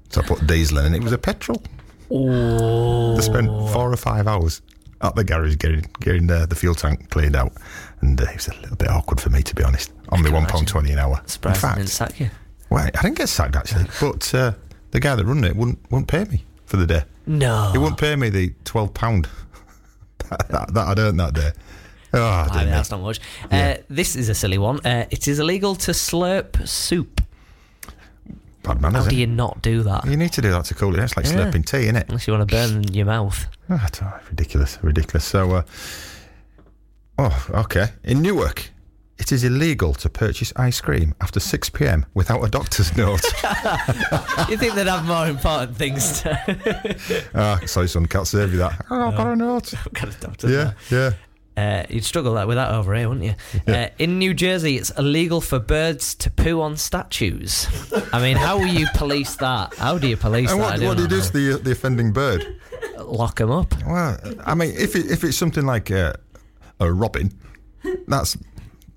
So I put diesel in, and it was a petrol. oh, I spent four or five hours at the garage getting getting uh, the fuel tank cleaned out, and uh, it was a little bit awkward for me to be honest. Only one pound twenty an hour. surprised in fact, didn't sack you. well, I didn't get sacked actually, but uh, the guy that run it wouldn't wouldn't pay me for the day. No, He wouldn't pay me the twelve pound that, that, that I'd earned that day. Oh, I mean, that's not much. Yeah. Uh, this is a silly one. Uh, it is illegal to slurp soup. bad man, How do it? you not do that? You need to do that to cool it. It's like Yeah. slurping tea, isn't it? Unless you want to burn your mouth. Oh, don't know, ridiculous, ridiculous. So, uh, oh, okay. In Newark, it is illegal to purchase ice cream after 6 p.m. without a doctor's note. you think they'd have more important things to Ah, sorry, son, can't serve you that. Oh, I've got a note. kind of doctor? Yeah, yeah. Uh, you'd struggle that with that over here, wouldn't you? Uh, in New Jersey, it's illegal for birds to poo on statues. I mean, how will you police that? How do you police And that? what, what do you don't to the, the offending bird? Lock them up. Well, I mean, if it, if it's something like a, a robin, that's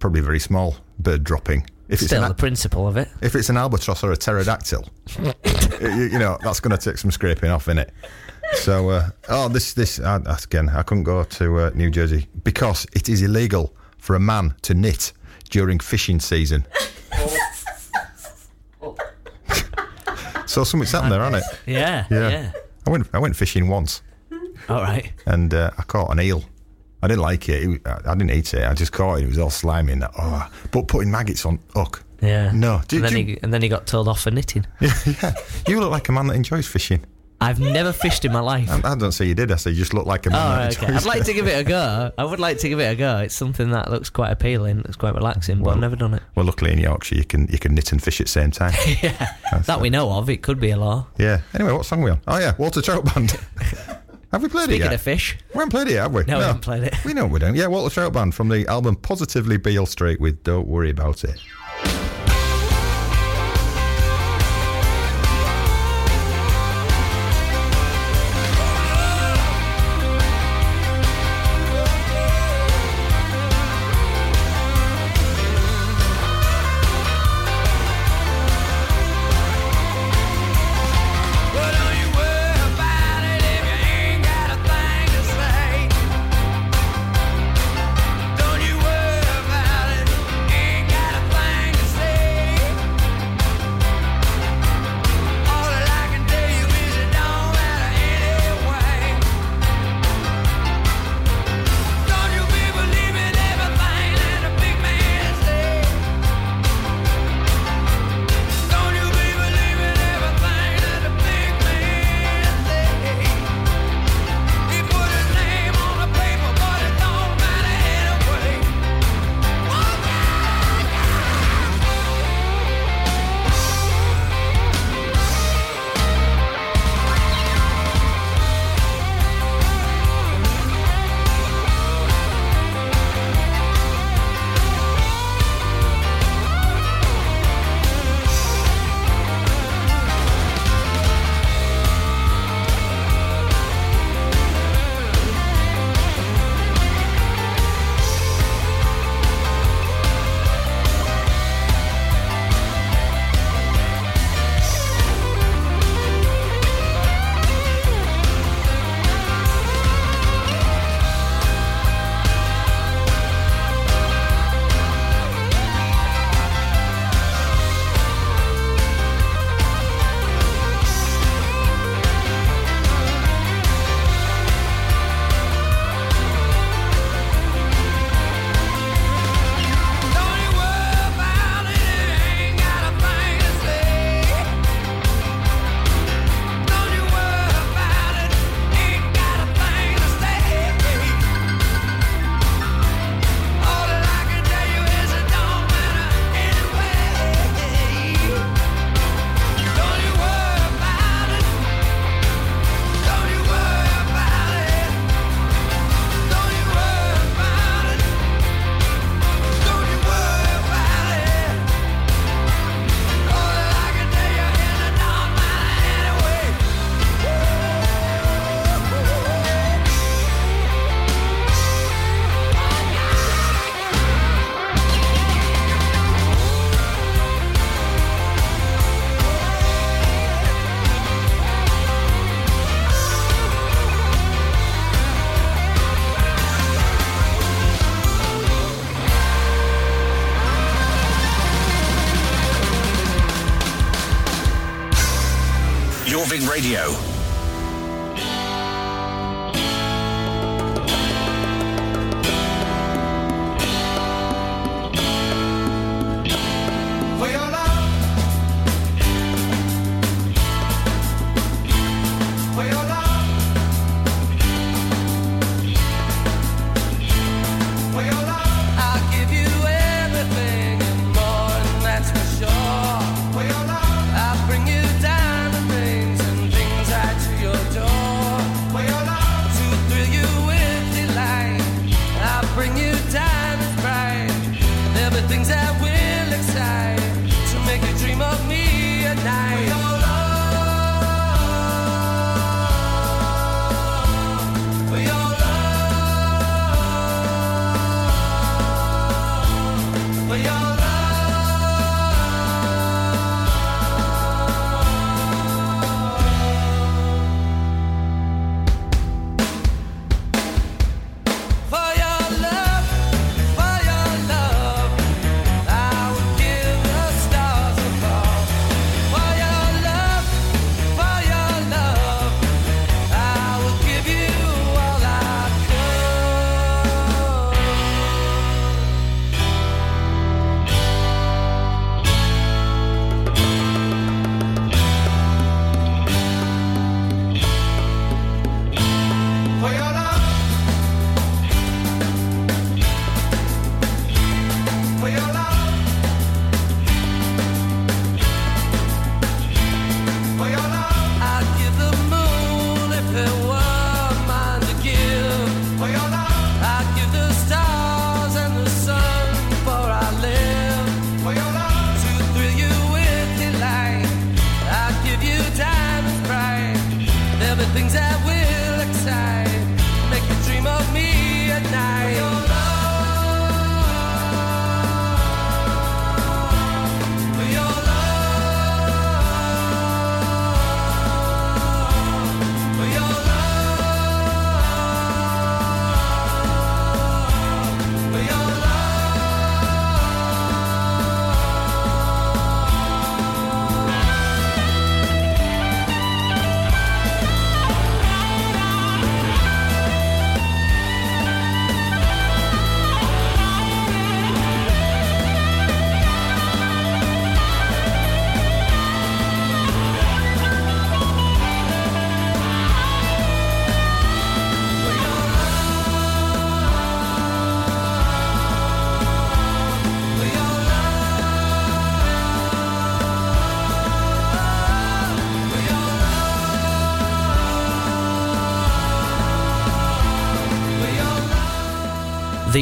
probably very small bird dropping. If it's Still, an, the principle of it. if it's an albatross or a pterodactyl, you, you know that's going to take some scraping off in it. So, uh, oh, this this uh, again, I couldn't go to uh, New Jersey because it is illegal for a man to knit during fishing season. so something's happened there, hasn't it? Yeah, Yeah. yeah. I went I went fishing once All right. and uh, I caught an eel. I didn't like it. it. I didn't eat it. I just caught it. It was all slimy and that. Oh, but putting maggots on hook. Yeah. No. Do- and, then do- he, and then he got told off for knitting. Yeah, yeah. You look like a man that enjoys fishing. I've never fished in my life. I, I don't say you did. I say you just look like a man Oh, okay. I'd like to give it a go. I would like to give it a go. It's something that looks quite appealing. It's quite relaxing, but I've never done it. Well, luckily in Yorkshire, you can you can knit and fish at the same time. yeah, that we know of. It could be a law. yeah. Anyway, what song are we on? Oh yeah, Walter Trout Band. Have we played it Speaking yet? of fish, we haven't played it, yet, have we? No, we haven't played it. We know we're doing. Yeah, Walter Trout Band from the album Positively Beale Street with Don't Worry About It.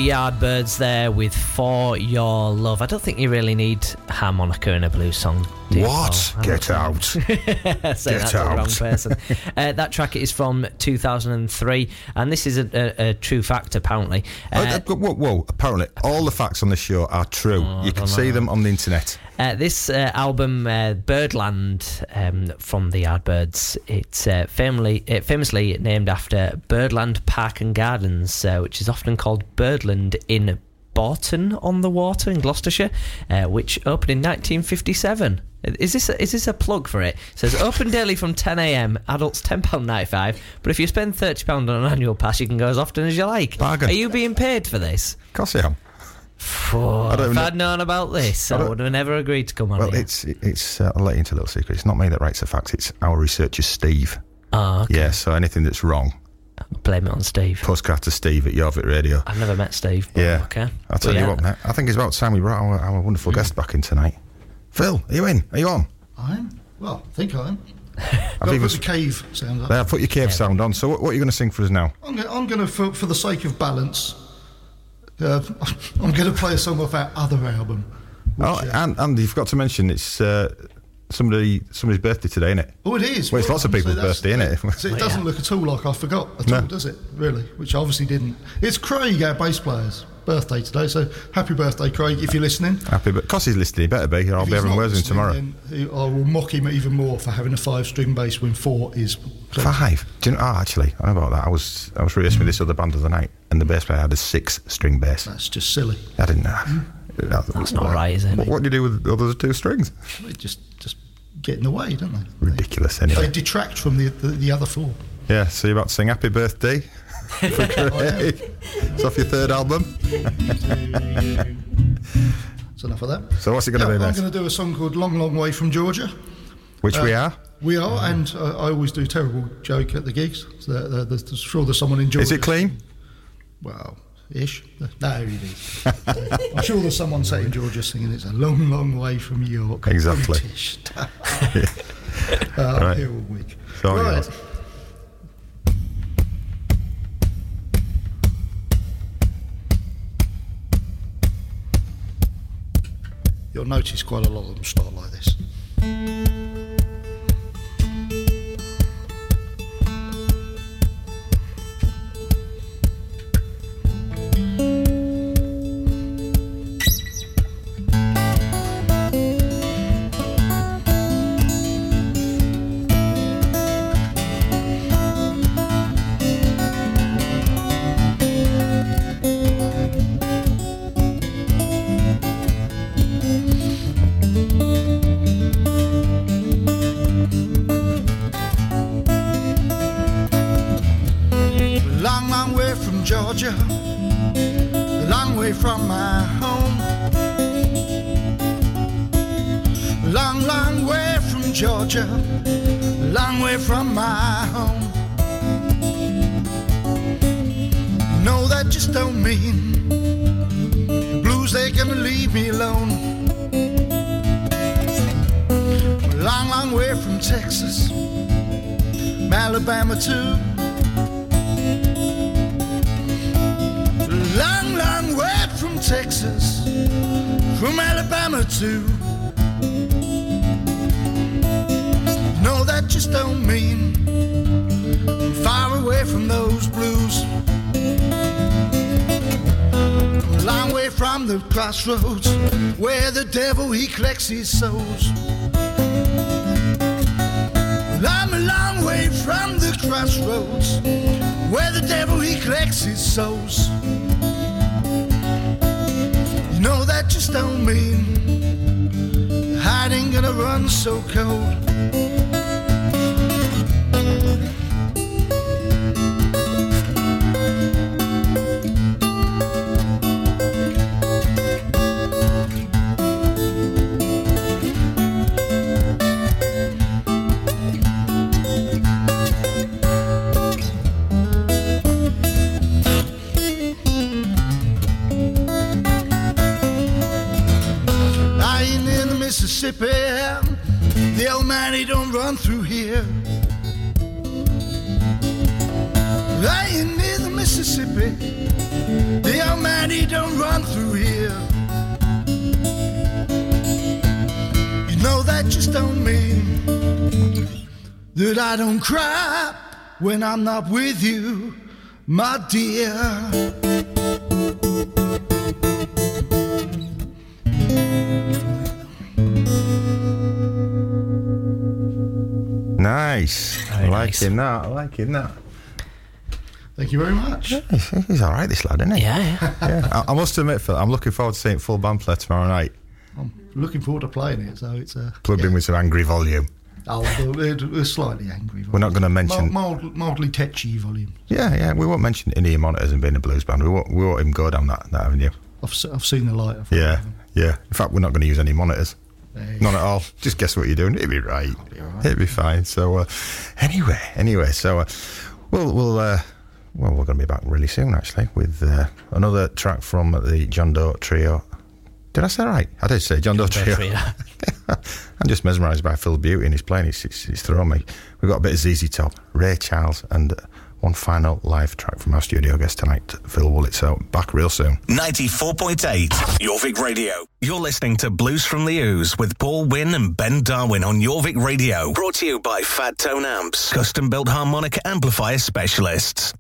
Yardbirds there with For Your Love. I don't think you really need harmonica in a blues song. What? Get out. Say Get that to the wrong out. person. uh, that track is from 2003, and this is a, a, a true fact, apparently. Uh, Uh, uh, whoa, whoa, apparently, all the facts on this show are true. you can see them on the internet. Uh, this uh, album, uh, Birdland, um, from the Yardbirds, it's uh, famously, uh, famously named after Birdland Park and Gardens, uh, which is often called Birdland in Bourton on the Water in Gloucestershire, uh, which opened in 1957. Is this a, is this a plug for it? It says open daily from 10 a.m. Adults ten pound ninety five. But if you spend thirty pound on an annual pass, you can go as often as you like. Bargain. Are you being paid for this? Of course I am. Oh, I if know- I'd known about this, I, I would have never agreed to come on Well, here. it's it's. Uh, I'll let you into a little secret. It's not me that writes the facts. It's our researcher Steve. Oh, okay. Yeah. So anything that's wrong, Blame it on Steve. postcard to Steve at Jorvik Radio. I've never met Steve. but Yeah. Okay. I'll tell But you yeah. what, mate. I think it's about time we brought our, our wonderful guest back in tonight. Phil, are you in? Are you on? I am. Well, I think I am. I've I've even put the cave sound up. there, I've put your cave sound on. So what, what are you going to sing for us now? I'm going, I'm going to, for, for the sake of balance, uh, I'm going to play a song off our other album. which, Oh, uh, and and you've got to mention it's uh, somebody somebody's birthday today, isn't it? Oh, it is. Well, it's lots of so people's that's- birthday, innit? So it doesn't look at all like I forgot at No. all, does it? Really? Which I obviously didn't. It's Craig, our bass player's birthday today. So happy birthday, Craig, if you're listening. Happy, but because he's listening, he better be. Or I'll If be having words with him tomorrow. then he- I will mock him even more for having a five-string bass when four is. Five. Do you know? Ah, actually, I know about that. I was I was rehearsing with this other band of the night, and the bass player had a six-string bass. That's just silly. I didn't know. That's not right, is it? What, what do you do with the other two strings? It just, just get in the way, don't they? Ridiculous, They anyway. They detract from the, the, the other four. Yeah, so you're about to sing Happy Birthday for Craig. It's off your third album. That's enough of that. So what's it going to Yeah, be I'm going to do a song called Long, Long Way from Georgia. Which we Uh, are. We are, and uh, I always do a terrible joke at the gigs. So there- there- there's, there's sure there's someone in Georgia. Is it clean? Well, ish. No, it is. I'm sure there's someone sat in Georgia singing It's a Long, Long Way from York. Exactly. Uh, Right. here all week. So right. yours. You'll notice quite a lot of them start like this. Texas, Alabama too. Long, long way from Texas, from Alabama too. No, that just don't mean I'm far away from those blues. Long way from the crossroads where the devil he collects his souls. I'm a long way from the crossroads where the devil he collects his souls. You know that just don't mean ain't gonna run so cold. Lying in the Mississippi, the old man he don't run through here. You know that just don't mean that I don't cry when I'm not with you, my dear. Nice. Very I nice. like him that. I like it that. Thank you very much. He's, he's all right, this lad, isn't he? Yeah, yeah. Yeah. I, I must admit, Phil, I'm looking forward to seeing full band play tomorrow night. I'm looking forward to playing it. So it's a Plugged in with some angry volume. Oh, we're, we're slightly angry. Volume. We're not going to mention. Mild, mild, mildly tetchy volume. Yeah, yeah. We won't mention in-ear monitors and being a blues band. We won't. We won't even go down that, that avenue. I've, I've seen the light. Of Yeah, yeah. In fact, we're not going to use any monitors. Hey. None at all. Just guess what you're doing. It'll be right. It'll be fine. So, uh, anyway, anyway, so uh, we'll we'll uh, well, we're going to be back really soon, actually, with uh, another track from the John Doe Trio. Did I say right? I did say John Doe Trio. Trio. I'm just mesmerised by Phil Beauty and his playing. It's thrown me. We've got a bit of ZZ Top, Ray Charles, and one final live track from our studio guest tonight, Phil Woollett. So back real soon. 94.8 Jorvik Radio. You're listening to Blues from the Ooze with Paul Wynn and Ben Darwin on Jorvik Radio. Brought to you by Fat Tone Amps, custom built harmonic amplifier specialists.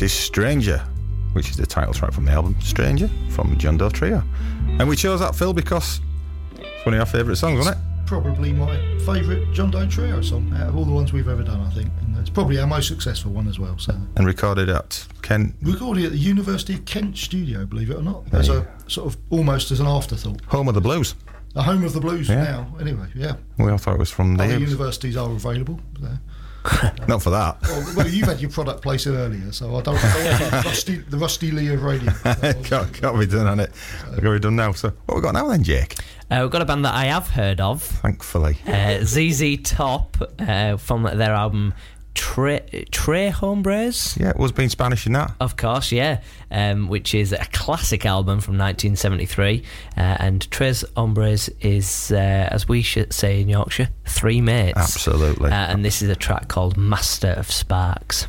This is Stranger, which is the title track from the album Stranger from John Doe Trio. And we chose that, Phil, because it's one of our favourite songs, wasn't it? Probably my favourite John Doe Trio song out of all the ones we've ever done, I think. And it's probably our most successful one as well. So And recorded at Kent, recorded at the University of Kent studio, believe it or not, as a sort of almost as an afterthought. home of the blues. The home of the blues Yeah. now, anyway, yeah. We all thought it was from Other there. universities are available. there. Not for that. Well, well, you've had your product placed earlier, so I don't, I don't the rusty, the rusty Lee of radio. can't, can't be done on it. Got to be done now. So, what we got now then, Jake? Uh, we've got a band that I have heard of, Thankfully. uh, ZZ Top, uh, from their album Tre, Tre Hombres. Yeah, it was being Spanish in that. Of course, yeah, um, which is a classic album from 1973. Uh, and Tres Hombres is, uh, as we should say in Yorkshire, three mates. Absolutely. Uh, and this is a track called Master of Sparks.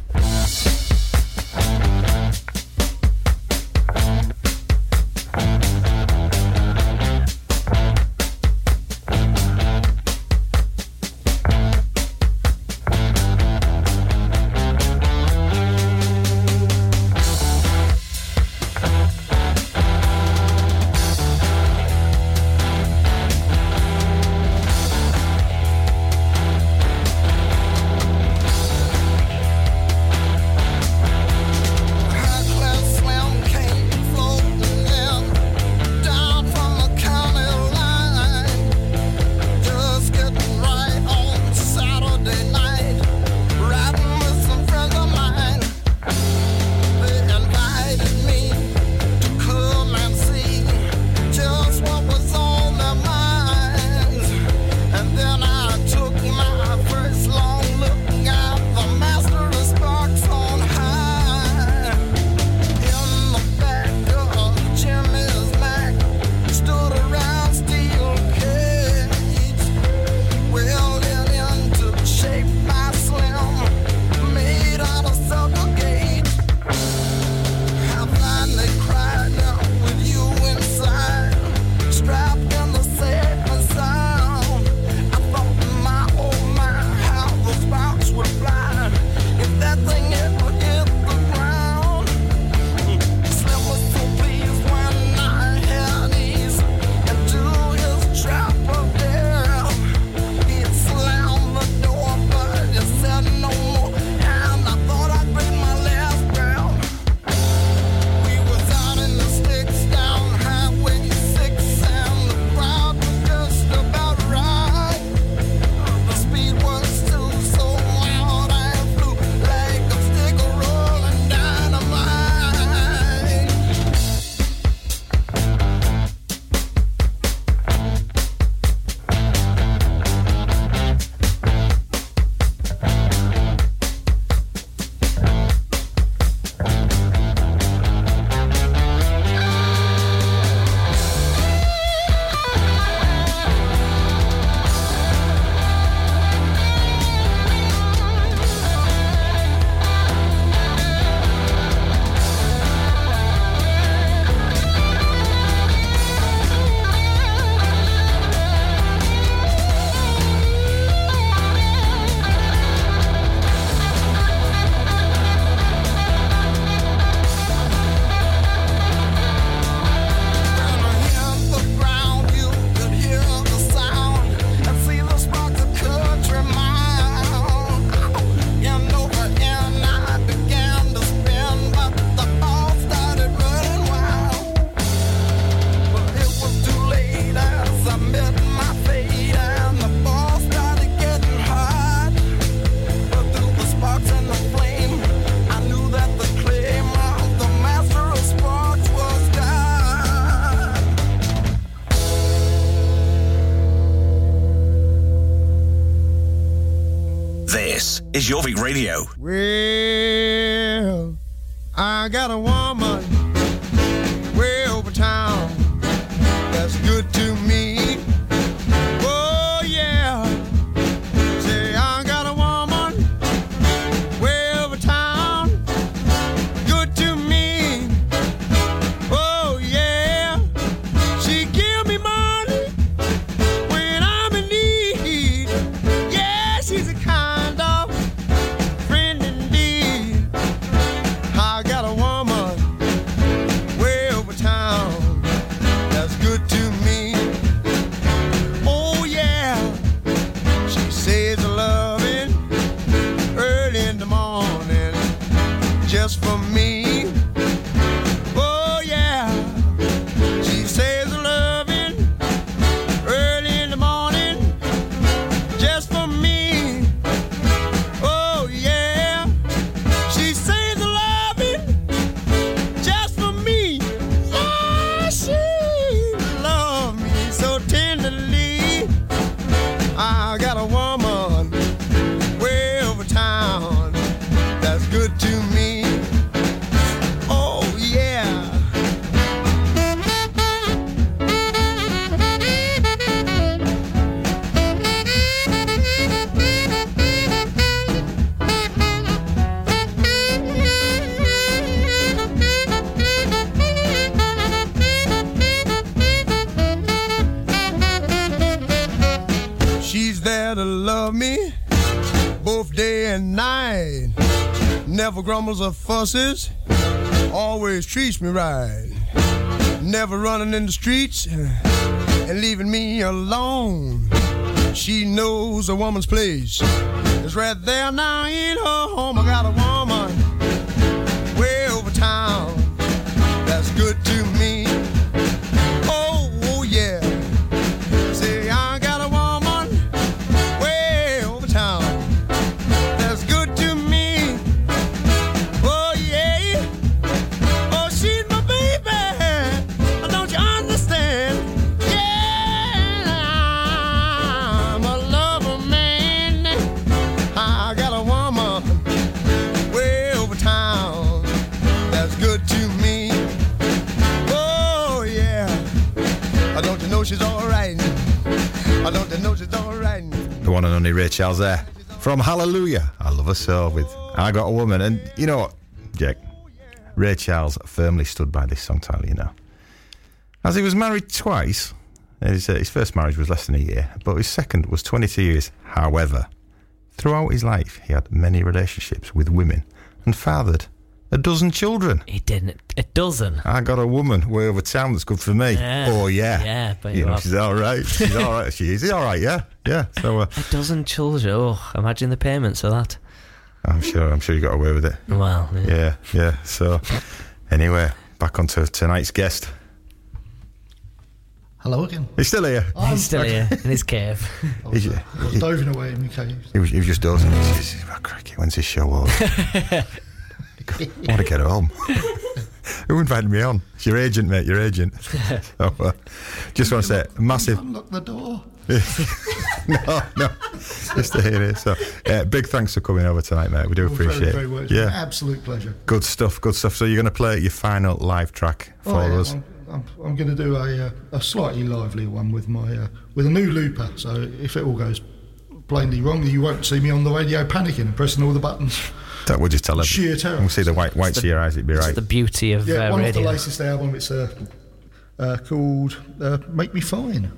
Is Jorvik Radio. Well, I got a woman grumbles always treats me right. Never running in the streets and leaving me alone. She knows a woman's place. It's right there now in her home. I got a woman way over town that's good to me. Charles there. From Hallelujah. I love her so with I Got a Woman. And you know what, Jake? Ray Charles firmly stood by this song title, you know. As he was married twice, his, uh, his first marriage was less than a year, but his second was 22 years. However, throughout his life, he had many relationships with women and fathered a dozen children. He didn't. A dozen. I got a woman way over town that's good for me. Yeah. Oh, yeah. Yeah, but you you know, she's all right. She's all right. She is all right, yeah. Yeah. So uh, A dozen children. Oh, imagine the payments for that. I'm sure I'm sure you got away with it. Well, yeah. Yeah, yeah. So, anyway, back onto tonight's guest. Hello again. He's still here. He's still here in his cave. I was, uh, I was doving away in my cave. He was, he was just dozing. He says, oh, cracky, when's his show over? I want to get home. Who invited me on? It's your agent, mate, your agent. so, uh, just want to say, massive. Unlock the door. no, no. Just to hear it. So, uh, big thanks for coming over tonight, mate. We do Well, appreciate very, it. very well. Yeah, absolute pleasure. good stuff, good stuff. So, you're going to play your final live track for Oh, yeah, us. I'm, I'm, I'm going to do a, uh, a slightly livelier one with my uh, with a new looper. So if it all goes plainly wrong, you won't see me on the radio panicking and pressing all the buttons. That would just tell everyone. Sheer terror. We'll see the white whites of your eyes, it'd be It's right. the beauty of Yeah, uh, one of the latest album. It's uh, uh, called uh, "Make Me Fine."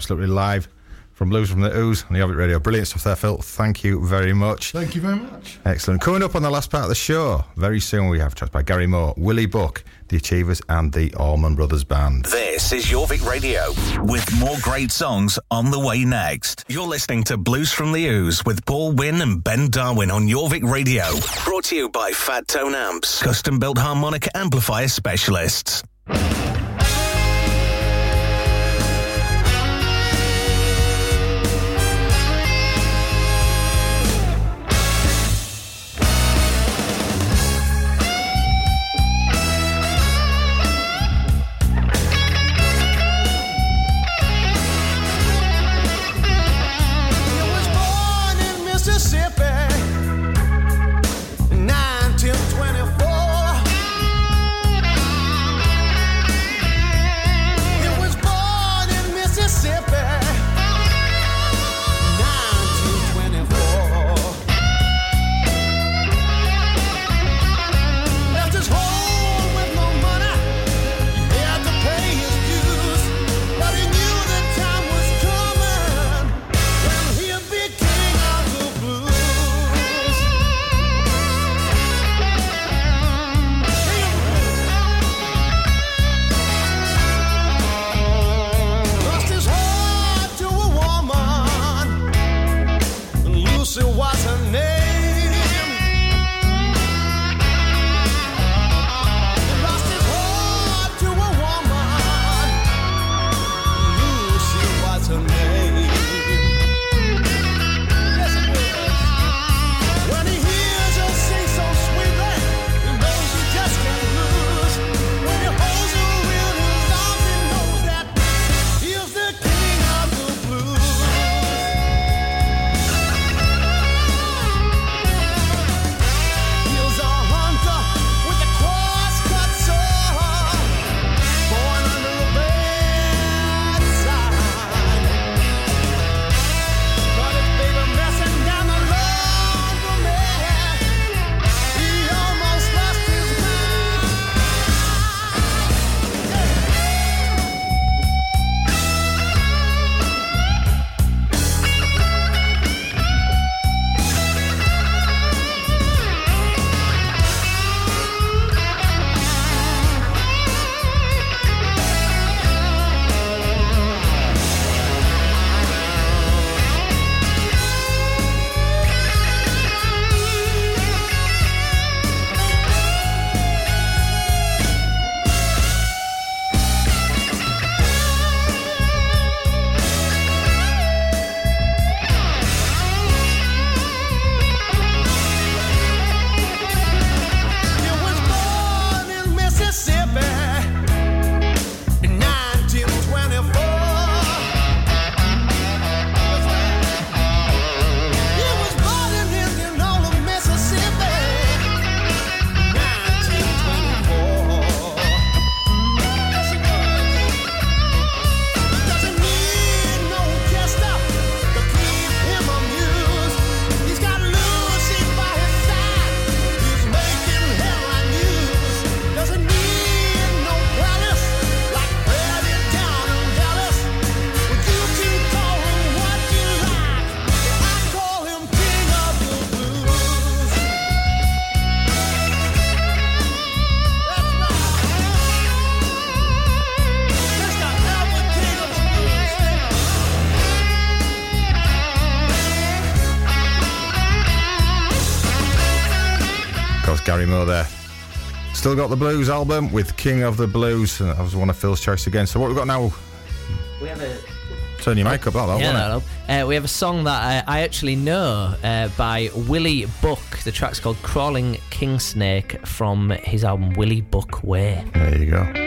Absolutely live from Blues from the Ooze on the Jorvik Radio. Brilliant stuff there, Phil. Thank you very much. Thank you very much. Excellent. Coming up on the last part of the show, very soon we have tracks by Gary Moore, Willie Buck, The Achievers, and the Allman Brothers Band. This is Jorvik Radio with more great songs on the way next. You're listening to Blues from the Ooze with Paul Wynn and Ben Darwin on Jorvik Radio. Brought to you by Fat Tone Amps, custom built harmonica amplifier specialists. Still got the Blues album with King of the Blues. and That was one of Phil's choice again. So what we've got now? We have a Turn your mic up, that, that yeah, that'll- uh, we have a song that I, I actually know uh, by Willie Buck. The track's called "Crawling King Snake" from his album Willie Buck Way. There you go.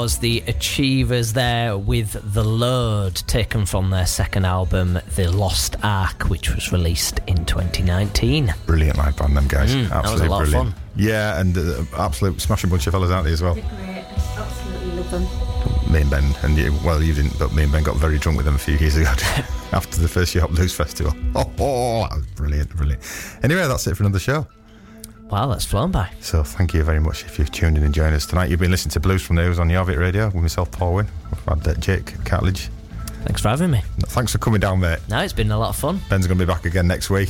Was the Achievers there with The Lord, taken from their second album, The Lost Ark, which was released in 2019. Brilliant live band, them guys. Mm, that was a Absolutely lot of brilliant. fun. Yeah, and uh, absolute smashing bunch of fellas out there as well. They're great. Absolutely love them. Me and Ben, and you, well, you didn't, but me and Ben got very drunk with them a few years ago after the first Year York Blues Festival. Oh, oh, that was brilliant, brilliant. Anyway, that's it for another show. Wow, that's flown by. So thank you very much if you've tuned in and joined us tonight. You've been listening to Blues from the Hills on Jorvik Radio with myself, Paul Wynn. We've had uh, Jake Catledge. Thanks for having me. Thanks for coming down, mate. No, it's been a lot of fun. Ben's going to be back again next week.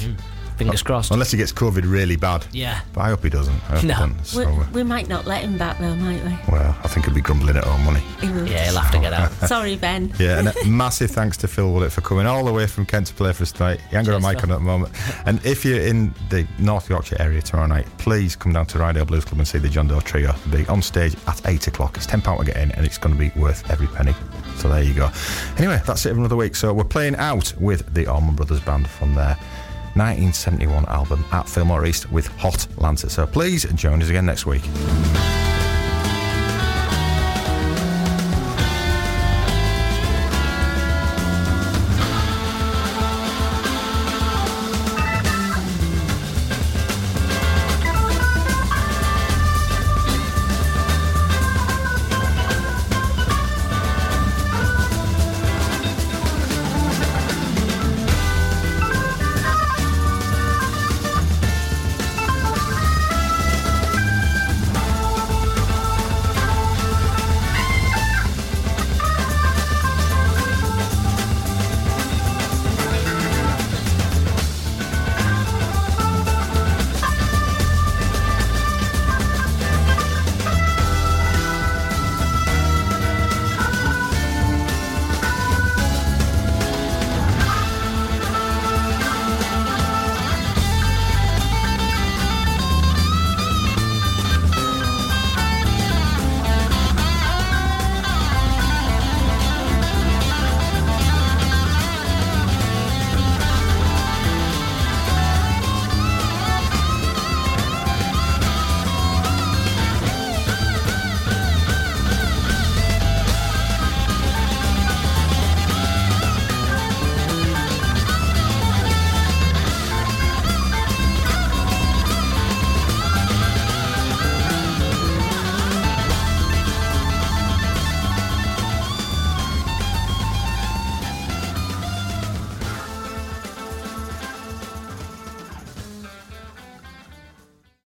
Fingers crossed. Unless he gets COVID really bad. Yeah. But I hope he doesn't. Hope No. he doesn't. So, We, uh, we might not let him back though, might we? well, I think he'll be grumbling at home, won't he? He will. Yeah, he'll have to get out. Sorry, Ben. Yeah, and a massive thanks to Phil Willett for coming all the way from Kent to play for us tonight. He ain't got a mic on at the moment. And if you're in the North Yorkshire area tomorrow night, please come down to Ryedale Blues Club and see the John Doe Trio. They'll be on stage at 8 o'clock. It's £10 to get in, and it's going to be worth every penny. So there you go. Anyway, that's it for another week. So we're playing out with the Allman Brothers Band from their 1971 album at Fillmore East with Hot 'Lanta. So please join us again next week.